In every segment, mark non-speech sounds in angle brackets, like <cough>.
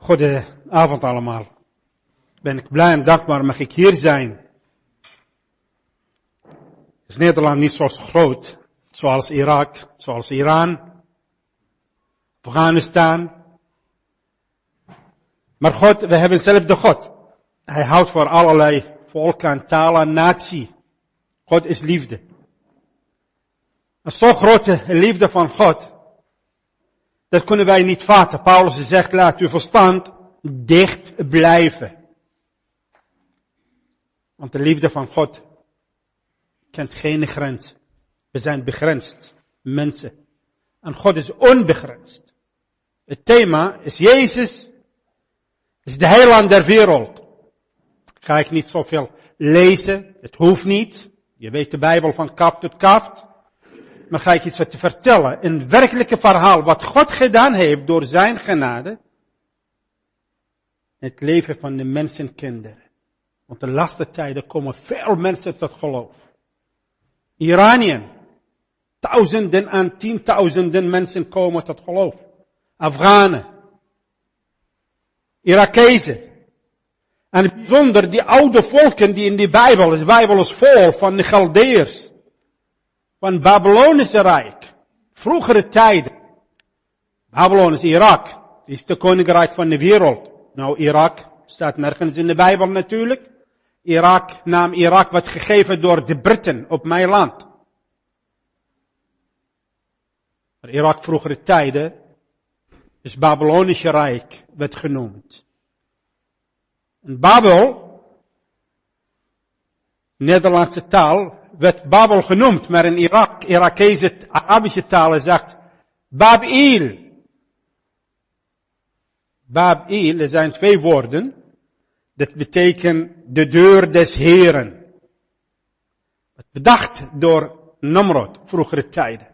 Goedenavond allemaal. Ben ik blij en dankbaar mag ik hier zijn. Is Nederland niet zo groot zoals Irak, zoals Iran, Afghanistan. Maar God, we hebben zelf de God. Hij houdt voor allerlei volken, talen, natie. God is liefde. Een zo grote liefde van God, dat kunnen wij niet vatten. Paulus zegt, laat uw verstand dicht blijven. Want de liefde van God kent geen grens. We zijn begrensd, mensen. En God is onbegrensd. Het thema is Jezus, is de heiland der wereld. Ga ik niet zoveel lezen, het hoeft niet. Je weet de Bijbel van kap tot kaft. Maar ga ik iets te vertellen. Een werkelijke verhaal wat God gedaan heeft door zijn genade. Het leven van de mensenkinderen. Want de laatste tijden komen veel mensen tot geloof. Iraniën. Duizenden en tienduizenden mensen komen tot geloof. Afghanen. Irakezen. En bijzonder die oude volken die in die Bijbel, de Bijbel is vol van de Galdeers. Van Babylonische Rijk. Vroegere tijden. Babylon is Irak. Het is de koninkrijk van de wereld. Nou, Irak staat nergens in de Bijbel natuurlijk. Irak, naam Irak, werd gegeven door de Britten op mijn land. Maar Irak vroegere tijden is Babylonische Rijk, werd genoemd. En Babel, Nederlandse taal, werd Babel genoemd, maar in Irak, Irakese Arabische talen zegt Babil. Babil, er zijn twee woorden. Dat betekent de deur des Heren. Bedacht door Namrod, vroegere tijden.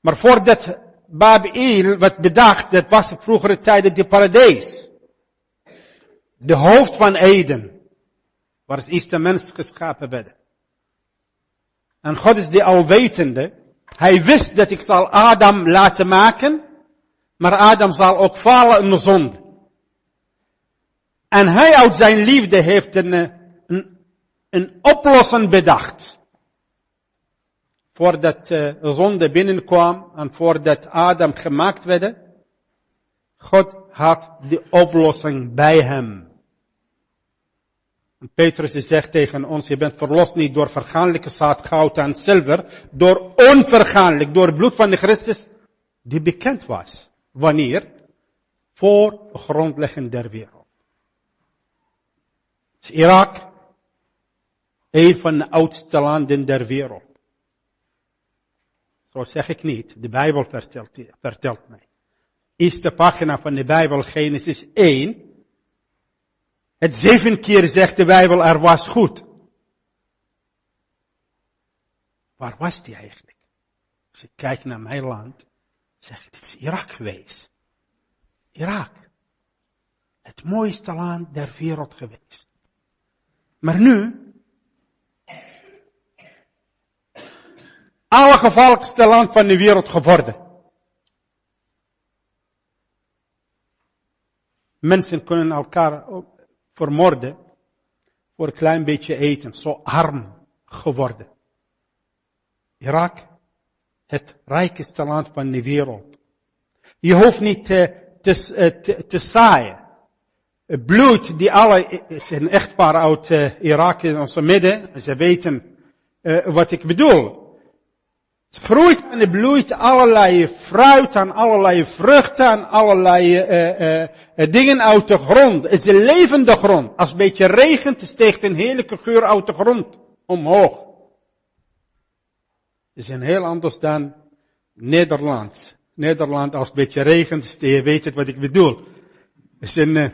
Maar voordat Babil werd bedacht, dat was vroegere tijden de paradijs. De hoofd van Eden. Waar het eerste mens geschapen werd. En God is de alwetende. Hij wist dat ik zal Adam laten maken. Maar Adam zal ook vallen in de zonde. En hij uit zijn liefde heeft een, een, een oplossing bedacht. Voordat de zonde binnenkwam en voordat Adam gemaakt werd. God had de oplossing bij hem. Petrus zegt tegen ons, je bent verlost niet door vergaanlijke zaad, goud en zilver, door onvergaanlijk, door het bloed van de Christus, die bekend was. Wanneer? Voor grondlegging der wereld. Is Irak een van de oudste landen der wereld. Zo zeg ik niet. De Bijbel vertelt, vertelt mij. Eerste pagina van de Bijbel, Genesis 1. Het zeven keer zegt de Bijbel, er was goed. Waar was die eigenlijk? Als ik kijk naar mijn land, zeg ik, dit is Irak geweest. Irak. Het mooiste land der wereld geweest. Maar nu, allergevalligste land van de wereld geworden. Mensen kunnen elkaar vermoorden voor een klein beetje eten. Zo arm geworden. Irak, het rijkste land van de wereld. Je hoeft niet te, te, te, te zaaien. Het bloed die alle, is een echtpaar uit uh, Irak in onze midden. Ze weten wat ik bedoel. Het groeit en het bloeit allerlei fruit en allerlei vruchten en allerlei uh, uh, dingen uit de grond. Het is een levende grond. Als een beetje regent, steekt een heerlijke geur uit de grond omhoog. Het is een heel anders dan Nederland. Nederland, als een beetje regent, je weet het wat ik bedoel. Is een,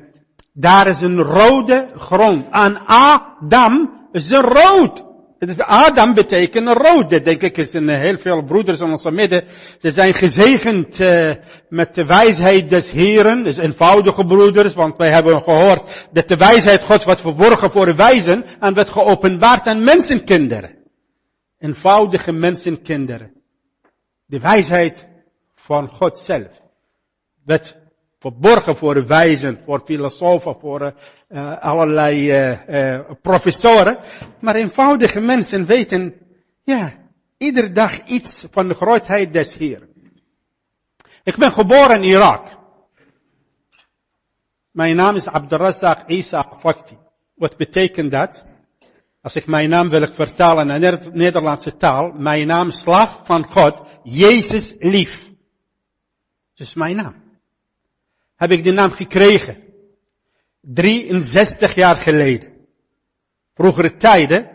daar is een rode grond. En Adam is een rood. Adam betekent. Dat denk ik is een heel veel broeders in onze midden. Ze zijn gezegend uh, met de wijsheid des Heren. Dus eenvoudige broeders, want wij hebben gehoord dat de wijsheid Gods wordt verborgen voor wijzen en werd geopenbaard aan mensenkinderen. Eenvoudige mensenkinderen. De wijsheid van God zelf verborgen voor wijzen, voor filosofen, voor uh, allerlei uh, professoren. Maar eenvoudige mensen weten, ja, iedere dag iets van de grootheid des Heer. Ik ben geboren in Irak. Mijn naam is Abdurrazak Isa Fakti. Wat betekent dat? Als ik mijn naam wil vertalen naar de Nederlandse taal, mijn naam slaaf van God, Jezus lief. Is mijn naam. Heb ik die naam gekregen. 63 jaar geleden. Vroegere tijden.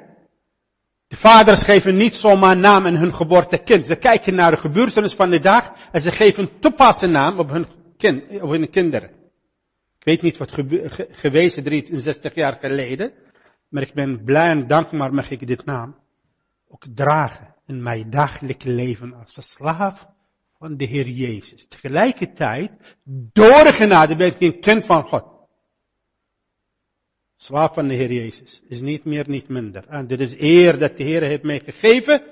De vaders geven niet zomaar naam aan hun geboortekind. Ze kijken naar de gebeurtenis van de dag en ze geven toepassen naam op hun, kind, op hun kinderen. Ik weet niet wat geweest is 63 jaar geleden. Maar ik ben blij en dankbaar mag ik dit naam ook dragen in mijn dagelijke leven als slaaf van de Heer Jezus. Tegelijkertijd, door de genade ben ik een kind van God. Slaaf van de Heer Jezus is niet meer, niet minder. En dit is eer dat de Heer heeft mij gegeven,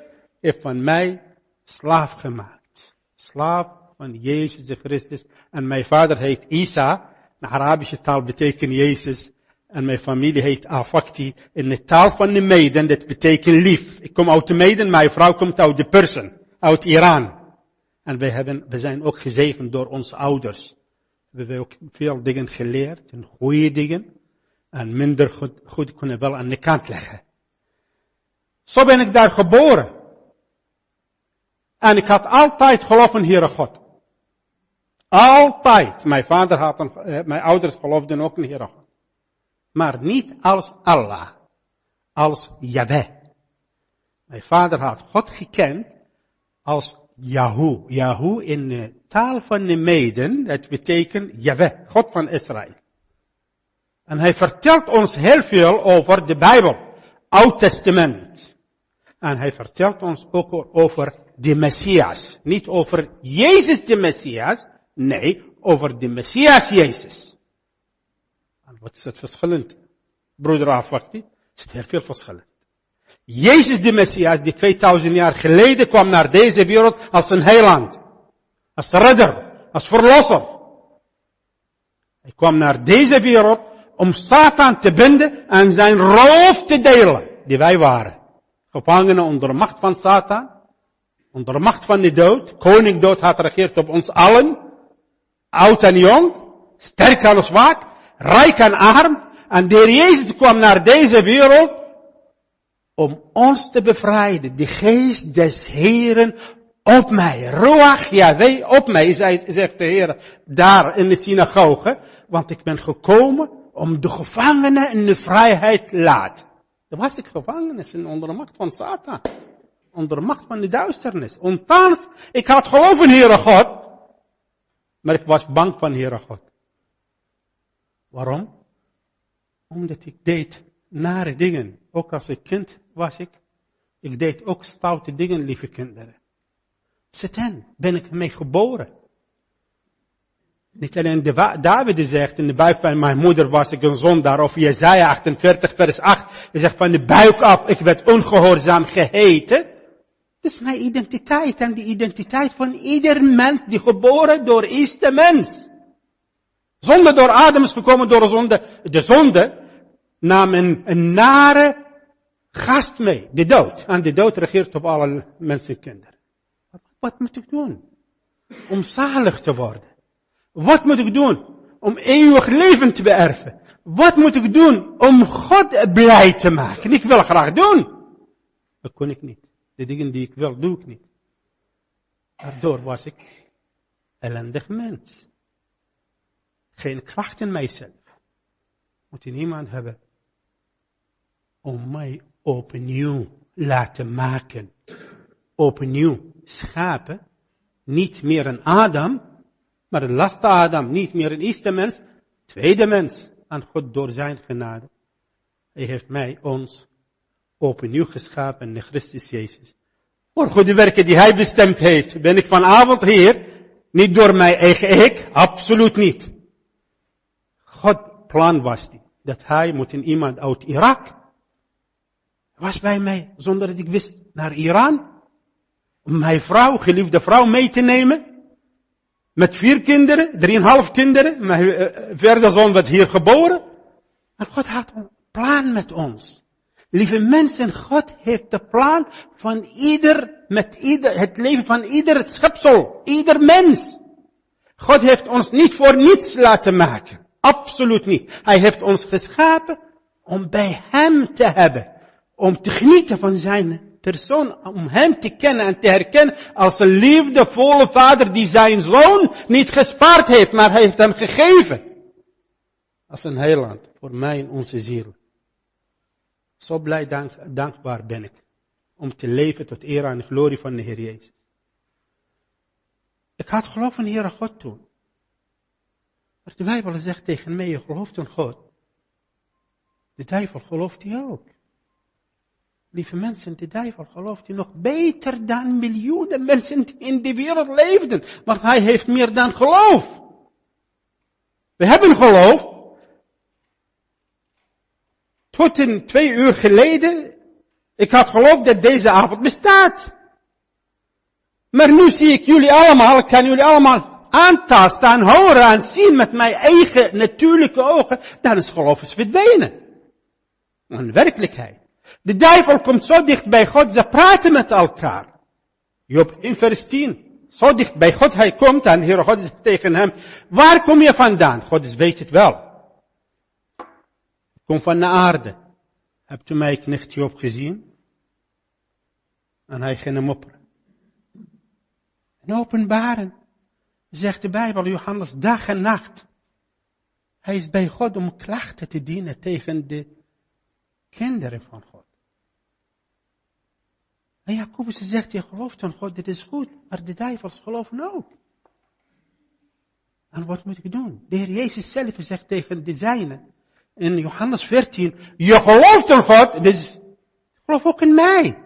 heeft van mij slaaf gemaakt. Slaaf van Jezus de Christus. En mijn vader heet Isa. In Arabische taal betekent Jezus. En mijn familie heet Afakti. In de taal van de meiden, dat betekent lief. Ik kom uit de meiden, mijn vrouw komt uit de Persen. Uit Iran. En wij hebben, we zijn ook gezegend door onze ouders. We hebben ook veel dingen geleerd, goede dingen. En minder goed, goed kunnen wel aan de kant leggen. Zo ben ik daar geboren. En ik had altijd geloof in Heere God. Altijd. Mijn vader had eh, mijn ouders geloofden ook in Heere God. Maar niet als Allah. Als Yahweh. Mijn vader had God gekend als Yahoo. Yahoo in de taal van de Meiden, dat betekent Yahweh, God van Israël. En hij vertelt ons heel veel over de Bijbel, Oud Testament. En hij vertelt ons ook over de Messias. Niet over Jezus de Messias, nee, over de Messias Jezus. En wat is het verschillend, broeder Afwakti? Er zit heel veel verschillend. Jezus de Messias, die 2000 jaar geleden kwam naar deze wereld als een heiland. Als redder, als verlosser. Hij kwam naar deze wereld om Satan te binden en zijn roof te delen, die wij waren. Gevangenen onder de macht van Satan, onder de macht van de dood. Koning dood had regeerd op ons allen. Oud en jong, sterk en zwak, rijk en arm. En de Jezus kwam naar deze wereld om ons te bevrijden. De geest des Heren op mij. Ruach Yahweh op mij, zegt de Heer daar in de synagoge. Want ik ben gekomen om de gevangenen in de vrijheid te laten. Dan was ik gevangenis onder de macht van Satan. Onder de macht van de duisternis. Ondanks, ik had geloof in Heere God. Maar ik was bang van Heere God. Waarom? Omdat ik deed nare dingen. Ook als ik kind was ik. Ik deed ook stoute dingen, lieve kinderen. Satan, ben ik mee geboren. Niet alleen de, David zegt, in de buik van mijn moeder was ik een zondaar, of Jezaja 48 vers 8, hij zegt van de buik af, ik werd ongehoorzaam geheten. Dat is mijn identiteit en de identiteit van ieder mens die geboren door is de mens. Zonde door Adam is gekomen door de zonde. De zonde nam een, een nare gast mee, de dood. En de dood regeert op alle mensenkinderen. Wat moet ik doen? Om zalig te worden. Wat moet ik doen? Om eeuwig leven te beërven. Wat moet ik doen om God blij te maken? Ik wil graag doen. Dat kon ik niet. De dingen die ik wil, doe ik niet. Daardoor was ik ellendig mens. Geen kracht in mijzelf. Moet je niemand hebben om mij opnieuw laten maken. Opnieuw schapen. Niet meer een Adam, maar een laste Adam. Niet meer een eerste mens, tweede mens. Aan God door zijn genade. Hij heeft mij, ons, opnieuw geschapen in Christus Jezus. Voor goede werken die hij bestemd heeft. Ben ik vanavond hier, niet door mijn eigen ik, absoluut niet. God plan was die, dat hij moet in iemand uit Irak was bij mij, zonder dat ik wist, naar Iran. Om mijn vrouw, geliefde vrouw, mee te nemen. Met vier kinderen, drieënhalf kinderen. Mijn eh, vierde zoon werd hier geboren. Maar God had een plan met ons. Lieve mensen, God heeft de plan van ieder, met ieder, het leven van ieder schepsel, ieder mens. God heeft ons niet voor niets laten maken. Absoluut niet. Hij heeft ons geschapen om bij Hem te hebben. Om te genieten van Zijn persoon. Om Hem te kennen en te herkennen als een liefdevolle vader die zijn zoon niet gespaard heeft, maar heeft hem gegeven. Als een heiland voor mij en onze ziel. Zo blij dank, dankbaar ben ik. Om te leven tot eer en glorie van de Heer Jezus. Ik had geloof in de Heere God toen. Maar de Bijbel zegt tegen mij, je gelooft in God. De duivel gelooft hij ook. Lieve mensen, de duivel gelooft hij nog beter dan miljoenen mensen die in de wereld leefden. Want hij heeft meer dan geloof. We hebben geloof. Tot een twee uur geleden, ik had geloof dat deze avond bestaat. Maar nu zie ik jullie allemaal, ik kan jullie allemaal aantasten, aan horen, aan zien met mijn eigen natuurlijke ogen, dan is geloof is verdwenen. Een werkelijkheid. De duivel komt zo dicht bij God, ze praten met elkaar. Job 1 vers 10. Zo dicht bij God hij komt en Heer God zegt tegen hem, waar kom je vandaan? God weet het wel. Ik kom van de aarde. Hebt u mij knecht Job gezien? En hij ging hem op. En openbaren, zegt de Bijbel, Johannes, dag en nacht. Hij is bij God om klachten te dienen tegen de kinderen van God. En Jacobus zegt, je gelooft in God, dit is goed, maar de duivels geloven ook. En wat moet ik doen? De Heer Jezus zelf zegt tegen de zijnen, in Johannes 14, je gelooft in God, dus geloof ook in mij.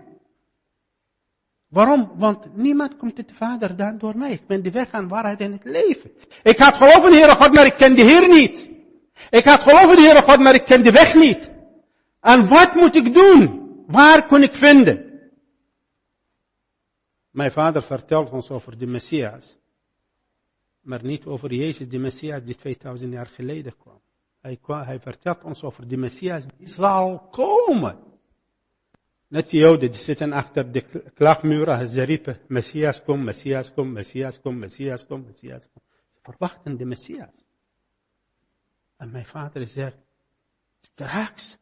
Waarom? Want niemand komt tot de Vader dan door mij. Ik ben de weg aan waarheid en het leven. Ik had geloof in de Heere God, maar ik ken de Heer niet. Ik had geloof in de Heere God, maar ik ken de weg niet. En wat moet ik doen? Waar kon ik vinden? Mijn vader vertelt ons over de Messias. Maar niet over Jezus, de Messias die 2000 jaar geleden kwam. Hij, kwam, hij vertelt ons over de Messias die zal komen. Net die Joden, die zitten achter de klaagmuren. Ze riepen, Messias kom, Messias kom, Messias kom, Messias kom, Messias kom. Ze verwachten de Messias. En mijn vader zegt, straks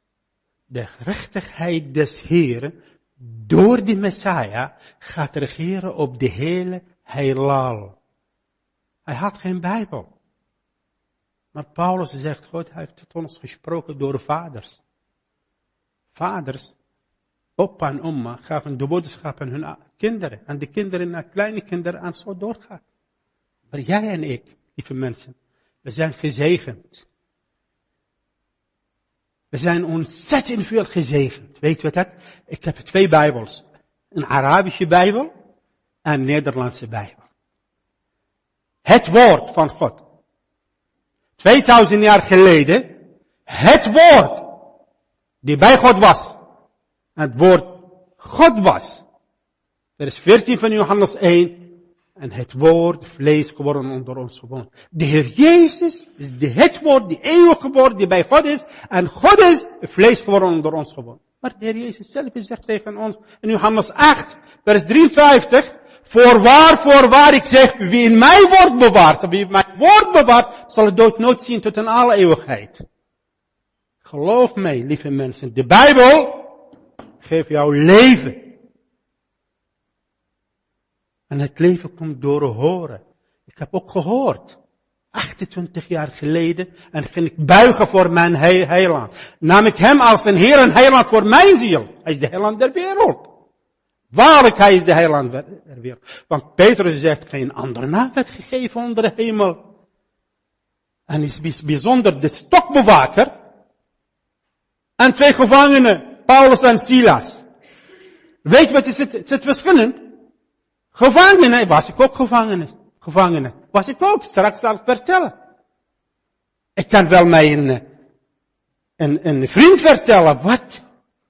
de gerechtigheid des Heeren door de Messiah gaat regeren op de hele heelal. Hij had geen Bijbel. Maar Paulus zegt, God heeft tot ons gesproken door vaders. Vaders, opa en oma, gaven de boodschap aan hun kinderen. En de kinderen naar kleine kinderen en zo doorgaat. Maar jij en ik, lieve mensen, we zijn gezegend. We zijn ontzettend veel gezegend. Weet je dat? Ik heb twee Bijbels. Een Arabische Bijbel en een Nederlandse Bijbel. Het woord van God. 2000 jaar geleden. Het woord. Die bij God was. Het woord God was. Vers 14 van Johannes 1. En het woord vlees geworden onder ons gewoond. De Heer Jezus is de het woord, die eeuwige woord die bij God is. En God is vlees geworden onder ons gewoond. Maar de Heer Jezus zelf zegt tegen ons in Johannes 8, vers 53. Voorwaar, voorwaar, ik zeg, wie in mijn woord bewaart, wie mijn woord bewaart, zal het dood nooit zien tot in alle eeuwigheid. Geloof mij, lieve mensen, de Bijbel geeft jou leven. En het leven komt door horen. Ik heb ook gehoord. 28 jaar geleden. En ging ik buigen voor mijn heiland. Nam ik hem als een heer en heiland voor mijn ziel. Hij is de heiland der wereld. Waarlijk, hij is de heiland der wereld. Want Petrus zegt, geen andere naam werd gegeven onder de hemel. En is bijzonder de stokbewaker. En twee gevangenen, Paulus en Silas. Weet wat is het, is het verschillend? Gevangenen, was ik ook gevangenen. Gevangenen. Was ik ook, straks zal ik vertellen. Ik kan wel mijn een, een, vriend vertellen, wat,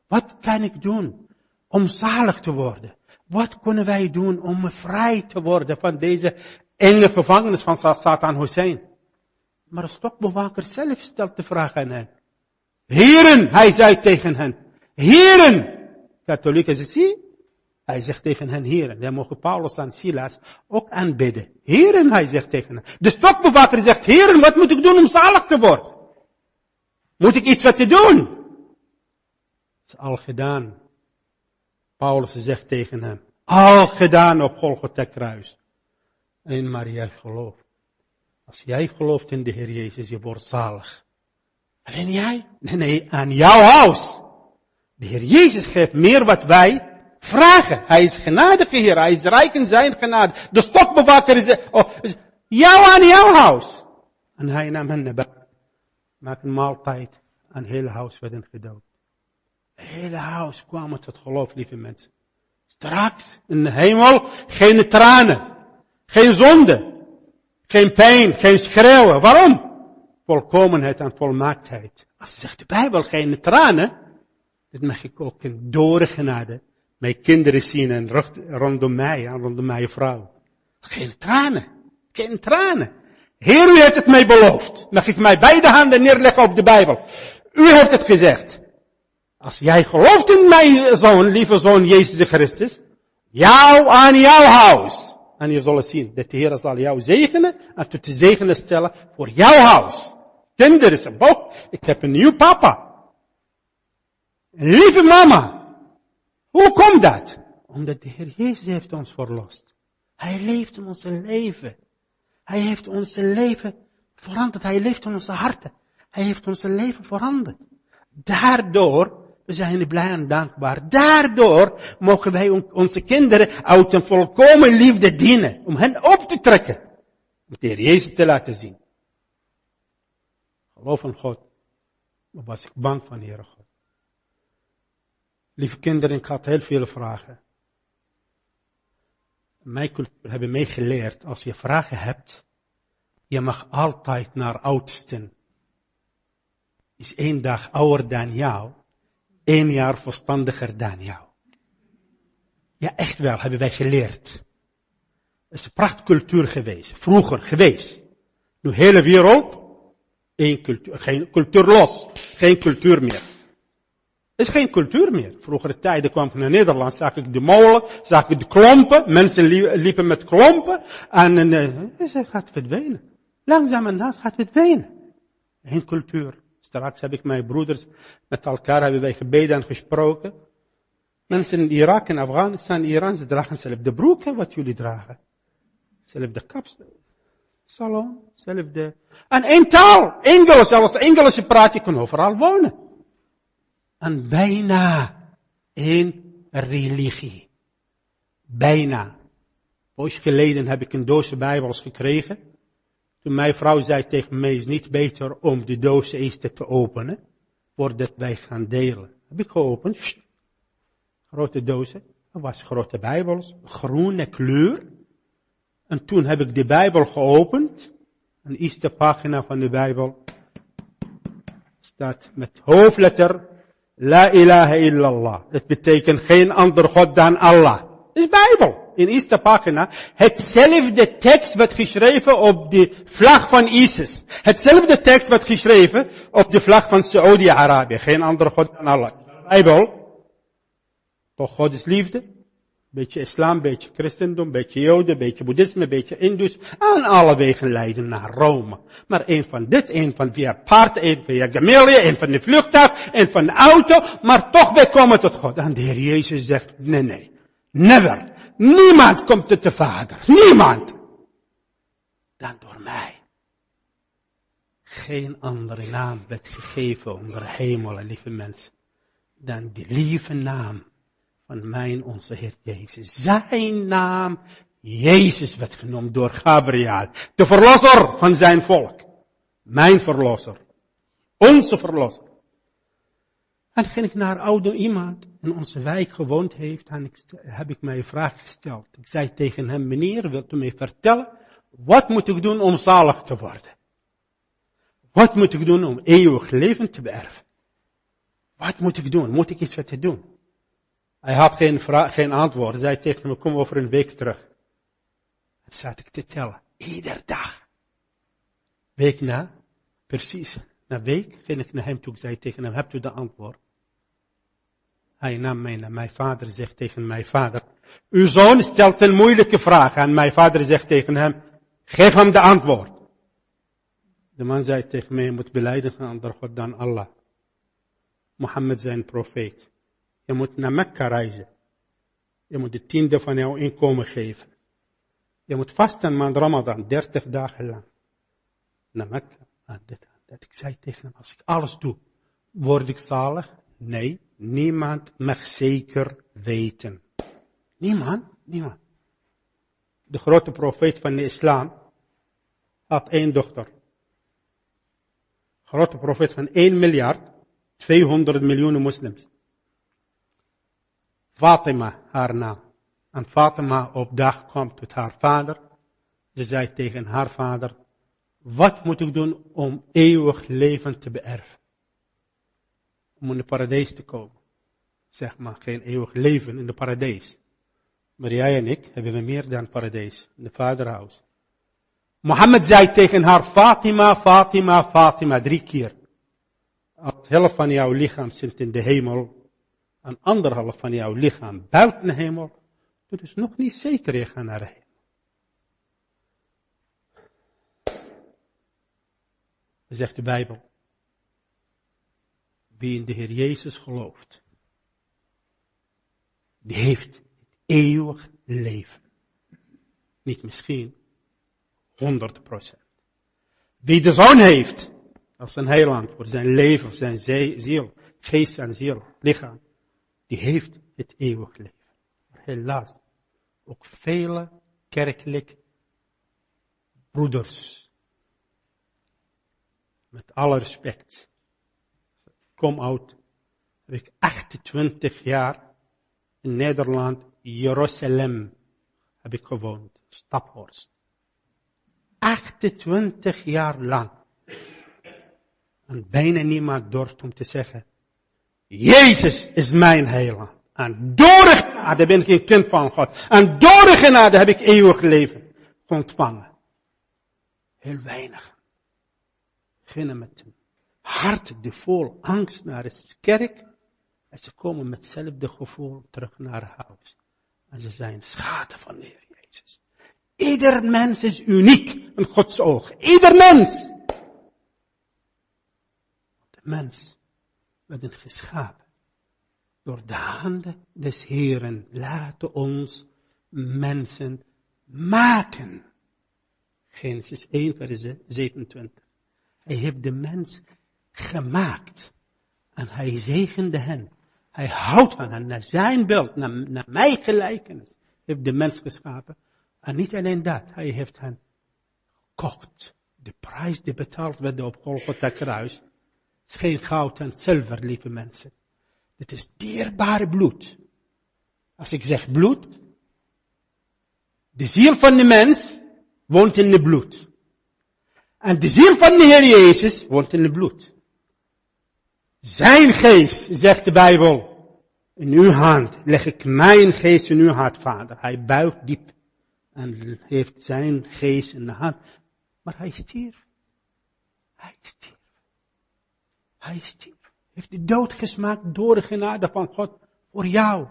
wat kan ik doen om zalig te worden? Wat kunnen wij doen om vrij te worden van deze enge gevangenis van Satan Hussein. Maar de stokbewaker zelf stelt de vraag aan hen. Heren, hij zei tegen hen. Heren! Katholieken, ze zien. Hij zegt tegen hen, heren. Dan mogen Paulus en Silas ook aanbidden. Heren, hij zegt tegen hen. De stokbewaker zegt, heren, wat moet ik doen om zalig te worden? Moet ik iets wat te doen? Dat is al gedaan. Paulus zegt tegen hem, al gedaan op Golgotha kruis. En maar jij gelooft. Als jij gelooft in de Heer Jezus, je wordt zalig. Alleen jij? Nee, nee, aan jouw huis. De Heer Jezus geeft meer wat wij vragen. Hij is genadige Heer, hij is rijk in zijn genade. De stokbewaker is, oh, jou aan jouw huis. En hij nam hen naar buiten. Maak een maaltijd. En het hele huis werd gedood. Het hele huis kwam tot geloof, lieve mensen. Straks in de hemel geen tranen, geen zonde, geen pijn, geen schreeuwen. Waarom? Volkomenheid en volmaaktheid. Als zegt de Bijbel geen tranen, dat mag ik ook in doorgenade mijn kinderen zien en rondom mij en rondom mijn vrouw. Geen tranen, geen tranen. Heer, u heeft het mij beloofd. Mag ik mij beide handen neerleggen op de Bijbel? U heeft het gezegd. Als jij gelooft in mijn zoon, lieve zoon Jezus Christus, jou aan jouw huis. En je zal zien dat de Heer zal jou zegenen en tot te zegenen stellen voor jouw huis. Kinderen, oh, ik heb een nieuw papa. Een lieve mama. Hoe komt dat? Omdat de Heer Jezus heeft ons verlost. Hij leeft in ons leven. Hij heeft ons leven veranderd. Hij leeft in onze harten. Hij heeft ons leven veranderd. Daardoor we zijn blij en dankbaar. Daardoor mogen wij onze kinderen uit een volkomen liefde dienen. Om hen op te trekken. Om de Heer Jezus te laten zien. Geloof in God. Maar was ik bang van Heere God. Lieve kinderen, ik had heel veel vragen. Mijn cultuur hebben mij geleerd, als je vragen hebt, je mag altijd naar oudsten. Is één dag ouder dan jou, één jaar verstandiger dan jou. Ja, echt wel, hebben wij geleerd. Het is een prachtcultuur geweest, vroeger geweest. Nu hele wereld, één cultuur, geen cultuur los, geen cultuur meer is geen cultuur meer. Vroegere tijden kwam ik naar Nederland, zag ik de molen, zag ik de klompen, mensen liepen met klompen, en uh, het gaat verdwijnen. Langzaam en laat gaat verdwijnen. Geen cultuur. Straks heb ik mijn broeders, met elkaar hebben wij gebeden en gesproken. Mensen in Irak en Afghanistan, Iran, ze dragen zelf de broeken wat jullie dragen. Zelf de kaps, salon, zelf de... En één taal, Engels, zelfs Engels praat, je kan overal wonen aan bijna één religie. Bijna. Ooit geleden heb ik een doosje Bijbels gekregen. Toen mijn vrouw zei tegen mij, is niet beter om de doos eerst te openen, voordat wij gaan delen. Heb ik geopend, grote dozen, dat was grote Bijbels, groene kleur. En toen heb ik de Bijbel geopend, een eerste pagina van de Bijbel staat met hoofdletter La ilaha illallah. Het betekent geen ander God dan Allah. Dat is Bijbel. In eerste pagina. Hetzelfde tekst wordt geschreven op de vlag van ISIS. Hetzelfde tekst wordt geschreven op de vlag van Saudi-Arabië. Geen ander God dan Allah. Bijbel. Toch God is liefde beetje islam, beetje christendom, beetje joden, beetje boeddhisme, beetje indus. Aan alle wegen leiden naar Rome. Maar een van dit, een van via paard, een via Gamaliel, een van de vliegtuig, een van de auto. Maar toch wij komen tot God. En de Heer Jezus zegt, nee, nee. Never. Niemand komt tot de Vader. Niemand. Dan door mij. Geen andere naam werd gegeven onder hemel, lieve mensen. Dan die lieve naam van mijn onze Heer Jezus. Zijn naam, Jezus werd genoemd door Gabriel. De verlosser van zijn volk. Mijn verlosser. Onze verlosser. En ging ik naar oude iemand in onze wijk gewoond heeft en ik, heb ik mij een vraag gesteld. Ik zei tegen hem, meneer, wilt u mij vertellen, wat moet ik doen om zalig te worden? Wat moet ik doen om eeuwig leven te beërven? Wat moet ik doen? Moet ik iets wat doen? Hij had geen, geen antwoord. Hij zei tegen me, kom over een week terug. En zat ik te tellen. Ieder dag. Week na, precies, na week ging ik naar hem toe. Ik zei tegen hem, hebt u de antwoord? Hij nam mij naar mijn vader, zegt tegen mijn vader, uw zoon stelt een moeilijke vraag en mijn vader zegt tegen hem, geef hem de antwoord. De man zei tegen mij, je moet beleiden ander God dan Allah. Mohammed zijn profeet. Je moet naar Mekka reizen. Je moet de tiende van jouw inkomen geven. Je moet vasten maand Ramadan, dertig dagen lang. Naar Mekka, dit, aan dat. Ik zei tegen hem, als ik alles doe, word ik zalig? Nee, niemand mag zeker weten. Niemand, niemand. De grote profeet van de islam had één dochter. Grote profeet van 1 miljard, 200 miljoen moslims. Fatima, haar naam. En Fatima op dag kwam tot haar vader. Ze zei tegen haar vader, wat moet ik doen om eeuwig leven te beërven? Om in de paradijs te komen. Zeg maar, geen eeuwig leven in de paradijs. Maar jij en ik hebben meer dan paradijs, in de vaderhuis. Mohammed zei tegen haar, Fatima, Fatima, Fatima, drie keer. Als helft van jouw lichaam zit in de hemel, een anderhalf van jouw lichaam buiten de hemel, dat is nog niet zeker je gaat naar de hemel. Zegt de Bijbel. Wie in de Heer Jezus gelooft, die heeft eeuwig leven. Niet misschien, 100 procent. Wie de zoon heeft, als een heiland voor zijn leven, zijn ziel, geest en ziel, lichaam, die heeft het eeuwig leven. Helaas, ook vele kerkelijk broeders, met alle respect, kom uit, heb ik 28 jaar in Nederland, Jeruzalem, heb ik gewoond, Staphorst. 28 jaar lang. En bijna niemand durft om te zeggen, Jezus is mijn heiland. En door de genade ben ik een kind van God. En door de genade heb ik eeuwig leven ontvangen. Heel weinig. Beginnen met een hart die vol angst naar de kerk. En ze komen met hetzelfde gevoel terug naar huis. En ze zijn schade van de Heer Jezus. Ieder mens is uniek in Gods oog. Ieder mens. De mens werd geschapen door de handen des Heeren. Laten ons mensen maken. Genesis 1 vers 27. Hij heeft de mens gemaakt. En hij zegende hen. Hij houdt van hen naar zijn beeld, naar, naar mijn gelijkenis. Heeft de mens geschapen. En niet alleen dat, hij heeft hen gekocht. De prijs die betaald werd op Golgotha kruis, is geen goud en zilver, lieve mensen. Het is dierbare bloed. Als ik zeg bloed, de ziel van de mens woont in het bloed. En de ziel van de Heer Jezus woont in het bloed. Zijn geest, zegt de Bijbel, in uw hand leg ik mijn geest in uw hart, vader. Hij buigt diep en heeft zijn geest in de hand. Maar hij stierf. Hij stierf. Hij stierf. Heeft de dood gesmaakt door de genade van God. Voor jou.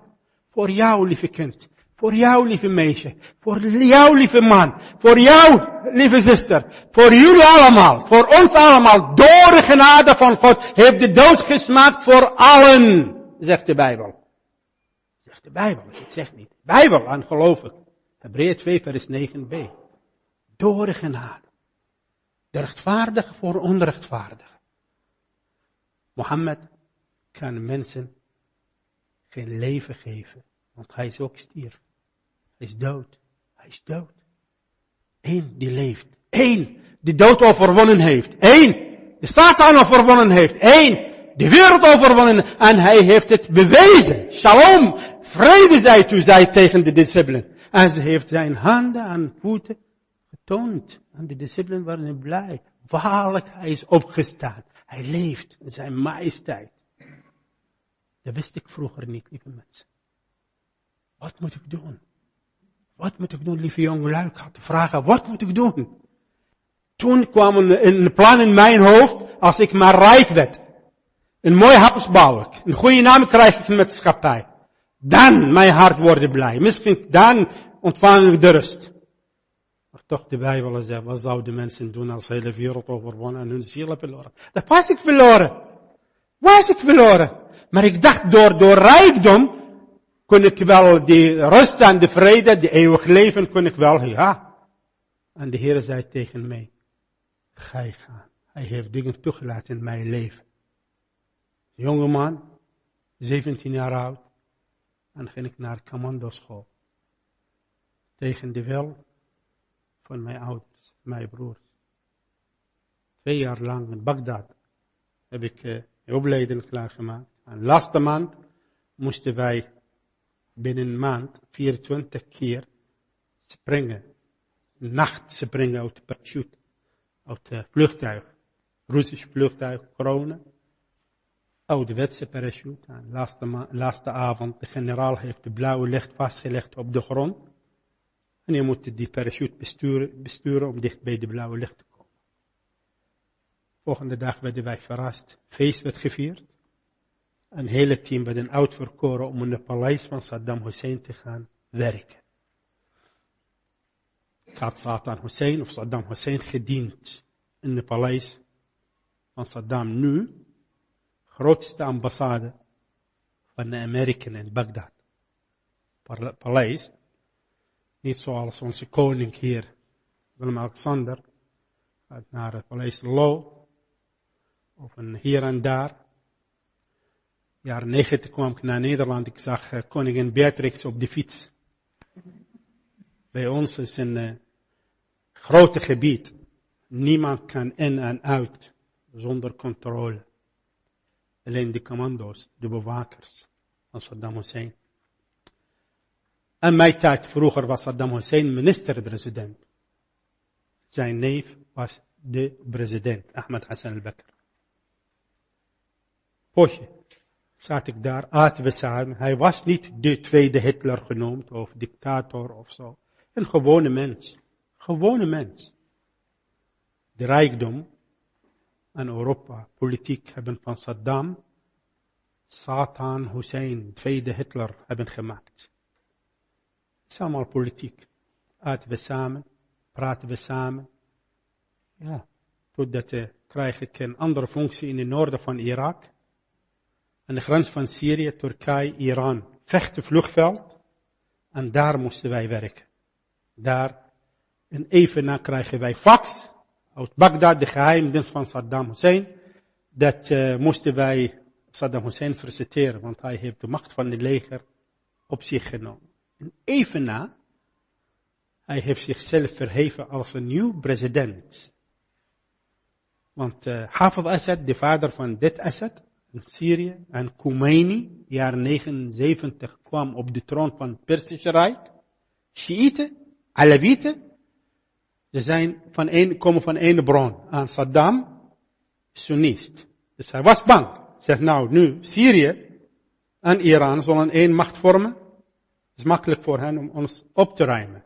Voor jou, lieve kind. Voor jou, lieve meisje. Voor jou, lieve man. Voor jou, lieve zuster. Voor jullie allemaal. Voor ons allemaal. Door de genade van God heeft de dood gesmaakt voor allen. Zegt de Bijbel. Zegt de Bijbel. Ik zeg niet. Bijbel, aan ik. Hebreeën 2 vers 9b. Door de genade. De voor onrechtvaardige. Mohammed kan mensen geen leven geven, want hij is ook stierf. Hij is dood. Hij is dood. Eén die leeft. Eén die dood overwonnen heeft. Eén die Satan overwonnen heeft. Eén die wereld overwonnen. En hij heeft het bewezen. Shalom. Vrede zij toe, zij tegen de discipelen. En ze heeft zijn handen en voeten getoond. En de discipelen waren blij. Waarlijk, hij is opgestaan. Hij leeft in zijn majesteit. Dat wist ik vroeger niet, lieve mensen. Wat moet ik doen? Wat moet ik doen, lieve jongelui? Ik had te vragen, wat moet ik doen? Toen kwam een, plan in mijn hoofd, als ik maar rijk werd. Een mooi huis bouw ik. Een goede naam krijg ik met schappij. Dan mijn hart worden blij. Misschien dan ontvang ik de rust. Maar toch de Bijbel zegt, wat zouden mensen doen als de hele wereld overwonnen en hun ziel verloren? Dat was ik verloren. Was ik verloren. Maar ik dacht, door, door rijkdom, kon ik wel die rust en de vrede, die eeuwig leven, kon ik wel, ja. En de Heer zei tegen mij, ga je gaan. Hij heeft dingen toegelaten in mijn leven. Jonge man, 17 jaar oud, en ging ik naar commandoschool. Tegen de wil van mijn ouders, mijn broers. Twee jaar lang in Bagdad heb ik uh, opleiding klaargemaakt. En laatste maand moesten wij binnen een maand 24 keer springen. Nacht springen uit de parachute. Uit het vliegtuig. Russisch vliegtuig, kronen. Ouderwetse parachute. En laatste, laatste avond, de generaal heeft de blauwe licht vastgelegd op de grond. En je moet die parachute besturen, besturen om dicht bij de blauwe licht te komen. Volgende dag werden wij verrast. Feest werd gevierd. Een hele team werd uitverkoren om in het paleis van Saddam Hussein te gaan werken. Had Saddam Hussein of Saddam Hussein gediend in het paleis van Saddam nu, grootste ambassade van de Amerikanen in Bagdad. Paleis, niet zoals onze koning hier, Willem-Alexander, naar het paleis Lo, of een hier en daar, jaar 90 kwam ik naar Nederland. Ik zag uh, koningin Beatrix op de fiets. Bij ons is een uh, grote gebied. Niemand kan in en uit zonder controle. Alleen de commando's, de bewakers van Saddam Hussein. En mijn tijd vroeger was Saddam Hussein minister-president. Zijn neef was de president, Ahmed Hassan al-Bakr. Poosje, zat ik daar, aten we samen. Hij was niet de tweede Hitler genoemd, of dictator of zo. Een gewone mens. Gewone mens. De rijkdom en Europa, politiek hebben van Saddam, Satan Hussein, tweede Hitler, hebben gemaakt. Het politiek. Aten we samen, praten we samen. Ja, totdat uh, krijg ik een andere functie in het noorden van Irak aan de grens van Syrië, Turkije, Iran. Vechten vluchtveld. En daar moesten wij werken. Daar. En even na krijgen wij fax uit Bagdad, de geheimdienst van Saddam Hussein. Dat uh, moesten wij Saddam Hussein feliciteren, want hij heeft de macht van het leger op zich genomen. En even na, hij heeft zichzelf verheven als een nieuw president. Want uh, Hafez Assad, de vader van dit Assad, in Syrië. En Khomeini, jaar 79, kwam op de troon van het Persische Rijk. Shiiten, Alawieten, ze zijn van een, komen van één bron. Aan Saddam, Sunnist. Dus hij was bang. Zegt nou, nu Syrië en Iran zullen één macht vormen. Is makkelijk voor hen om ons op te ruimen.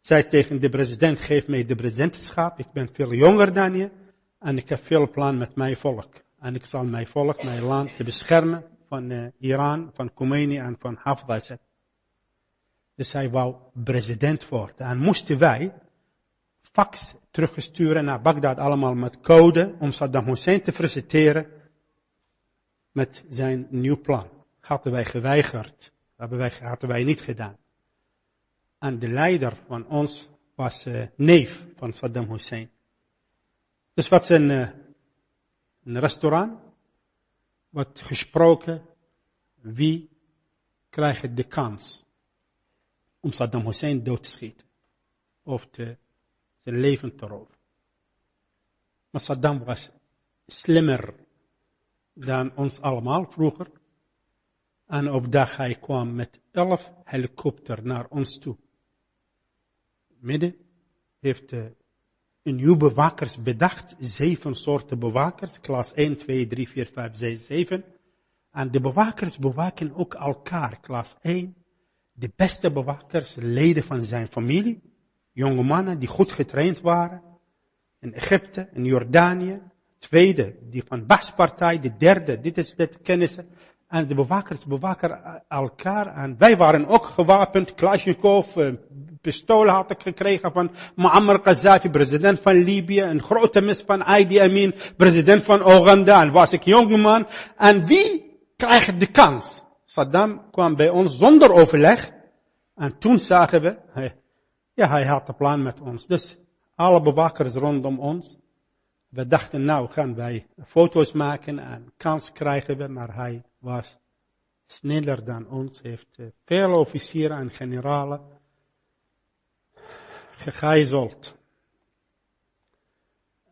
Zij tegen de president, geef mij de presidentschap. Ik ben veel jonger dan je. En ik heb veel plan met mijn volk. En ik zal mijn volk, mijn land te beschermen van uh, Iran, van Khomeini en van Hafez. Dus hij wou president worden. En moesten wij fax terugsturen naar Bagdad allemaal met code om Saddam Hussein te feliciteren met zijn nieuw plan. Hadden wij geweigerd. Dat wij, hadden wij niet gedaan. En de leider van ons was uh, neef van Saddam Hussein. Dus wat zijn uh, een restaurant wordt gesproken wie krijgt de kans om Saddam Hussein dood te schieten of te, zijn leven te roven. Maar Saddam was slimmer dan ons allemaal vroeger. En op dag hij kwam met elf helikopter naar ons toe. Midden heeft de een nieuw bewakers bedacht, zeven soorten bewakers, klas 1, 2, 3, 4, 5, 6, 7. En de bewakers bewaken ook elkaar, klas 1, de beste bewakers, leden van zijn familie. Jonge mannen die goed getraind waren. In Egypte, in Jordanië. Tweede, die van Baspartij. De derde, dit is de kennissen. En de bewakers bewaken elkaar. En wij waren ook gewapend. Kalashnikov, een pistool had ik gekregen van Muammar Gaddafi, president van Libië. Een grote mis van Idi Amin, president van Oeganda. En was ik jongeman. En wie krijgt de kans? Saddam kwam bij ons zonder overleg. En toen zagen we, ja, hij had een plan met ons. Dus alle bewakers rondom ons. We dachten, nou gaan wij foto's maken en kans krijgen we, maar hij was sneller dan ons, heeft eh, veel officieren en generalen gegijzeld.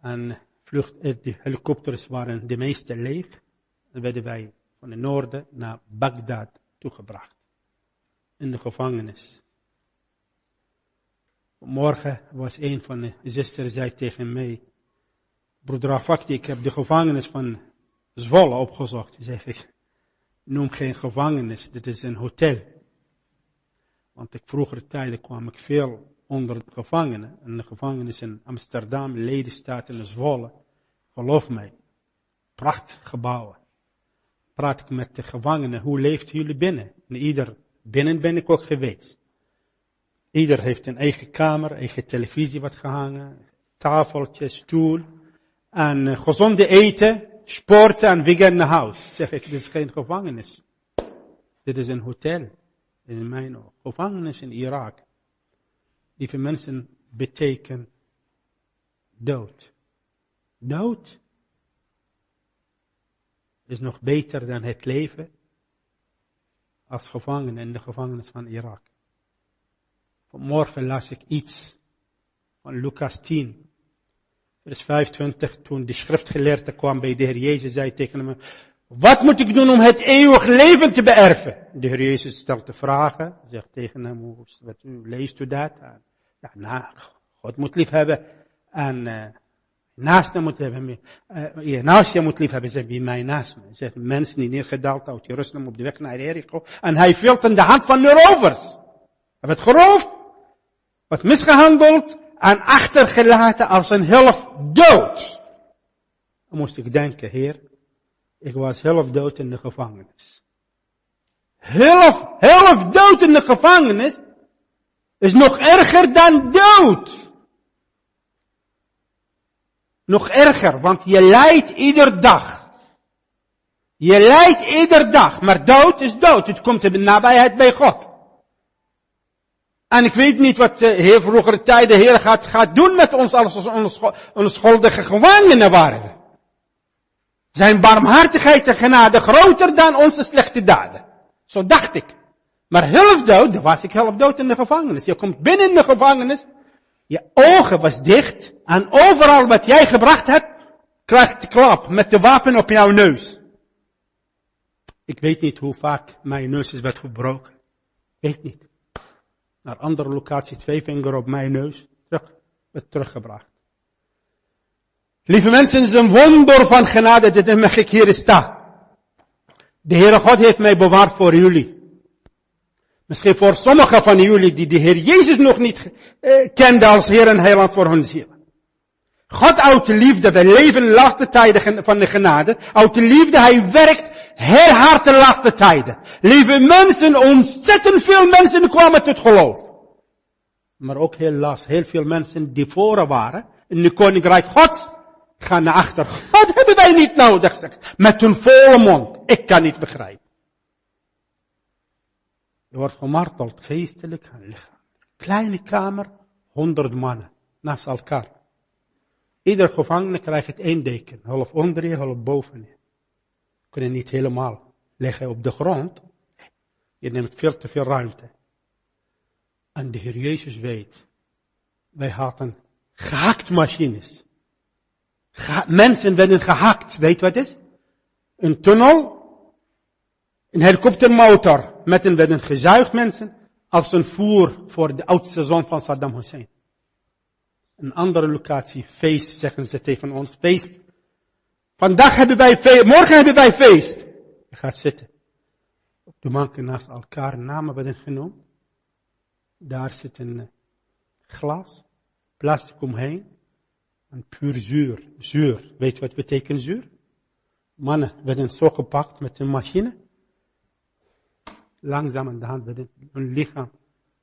En vlucht, eh, de helikopters waren de meeste leeg. En werden wij van het noorden naar Bagdad toegebracht. In de gevangenis. Morgen was een van de zusters zei tegen mij, broeder Afakti, ik heb de gevangenis van Zwolle opgezocht. Zeg ik, noem geen gevangenis, dit is een hotel. Want ik vroeger tijden kwam ik veel onder de gevangenen. En de gevangenis in Amsterdam, Ledenstaat en Zwolle. Geloof mij, prachtgebouwen. Praat ik met de gevangenen, hoe leeft jullie binnen? En ieder, binnen ben ik ook geweest. Ieder heeft een eigen kamer, eigen televisie wat gehangen, tafeltje, stoel. En uh, gezonde eten, sporten en weer naar huis. Zeg ik, dit is geen gevangenis. Dit is een hotel. In mijn oog. Gevangenis in Irak. Lieve mensen, betekent dood. Dood is nog beter dan het leven als gevangene in de gevangenis van Irak. Vanmorgen las ik iets van Lucas 10, vers 25, toen de schriftgeleerde kwam bij de Heer Jezus, zei tegen hem, wat moet ik doen om het eeuwig leven te beërven? De Heer Jezus stelt de vragen, zegt tegen hem, wat, leest u dat? Ja, nou, God moet lief hebben en uh, naast hem moet hebben. Uh, je naast je moet lief hebben, zegt wie mij naast me. Zegt mensen die neergedaald uit Jeruzalem op de weg naar Jericho. En hij viel in de hand van de rovers. Hij werd geroofd, wat misgehandeld en achtergelaten als een helft dood. Dan moest ik denken, heer, ik was helft dood in de gevangenis. Helft, helft dood in de gevangenis is nog erger dan dood. Nog erger, want je lijdt ieder dag. Je lijdt ieder dag, maar dood is dood. Het komt in de nabijheid bij God. En ik weet niet wat de Heer vroegere tijden de Heer gaat, gaat doen met ons als onschuldige gevangenen waren. Zijn barmhartigheid en genade groter dan onze slechte daden. Zo dacht ik. Maar dood, dan was ik dood in de gevangenis. Je komt binnen in de gevangenis, je ogen was dicht en overal wat jij gebracht hebt, krijgt de klap met de wapen op jouw neus. Ik weet niet hoe vaak mijn neus is werd gebroken. Weet niet naar andere locatie, twee vinger op mijn neus, terug, teruggebracht. Lieve mensen, het is een wonder van genade dat ik hier sta. De Heere God heeft mij bewaard voor jullie. Misschien voor sommigen van jullie die de Heer Jezus nog niet eh, kenden als Heer en Heiland voor hun ziel. God uit de liefde, we leven de laatste tijden van de genade. Uit de liefde, Hij werkt heel hard de laatste tijden. Lieve mensen, ontzettend veel mensen kwamen tot geloof. Maar ook helaas, heel veel mensen die voren waren, in de koninkrijk God, gaan naar achter. Wat hebben wij niet nodig, zegt Met een volle mond. Ik kan niet begrijpen. Je wordt gemarteld, geestelijk en lichaam. Kleine kamer, honderd mannen, naast elkaar. Ieder gevangene krijgt één deken, half onder je, half boven kunnen niet helemaal leggen op de grond. Je neemt veel te veel ruimte. En de Heer Jezus weet, wij hadden gehakt machines. mensen werden gehakt, weet wat het is? Een tunnel, een helikoptermotor, met een werden gezuigd mensen, als een voer voor de oudste zoon van Saddam Hussein. Een andere locatie, feest, zeggen ze tegen ons, feest Vandaag hebben wij feest, morgen hebben wij feest. Je gaat zitten. De banken naast elkaar namen werden genoemd. Daar zit een glas, plastic omheen, en puur zuur. Zuur, weet je wat betekent zuur? Mannen werden zo gepakt met een machine. Langzaam aan de hand werden hun lichaam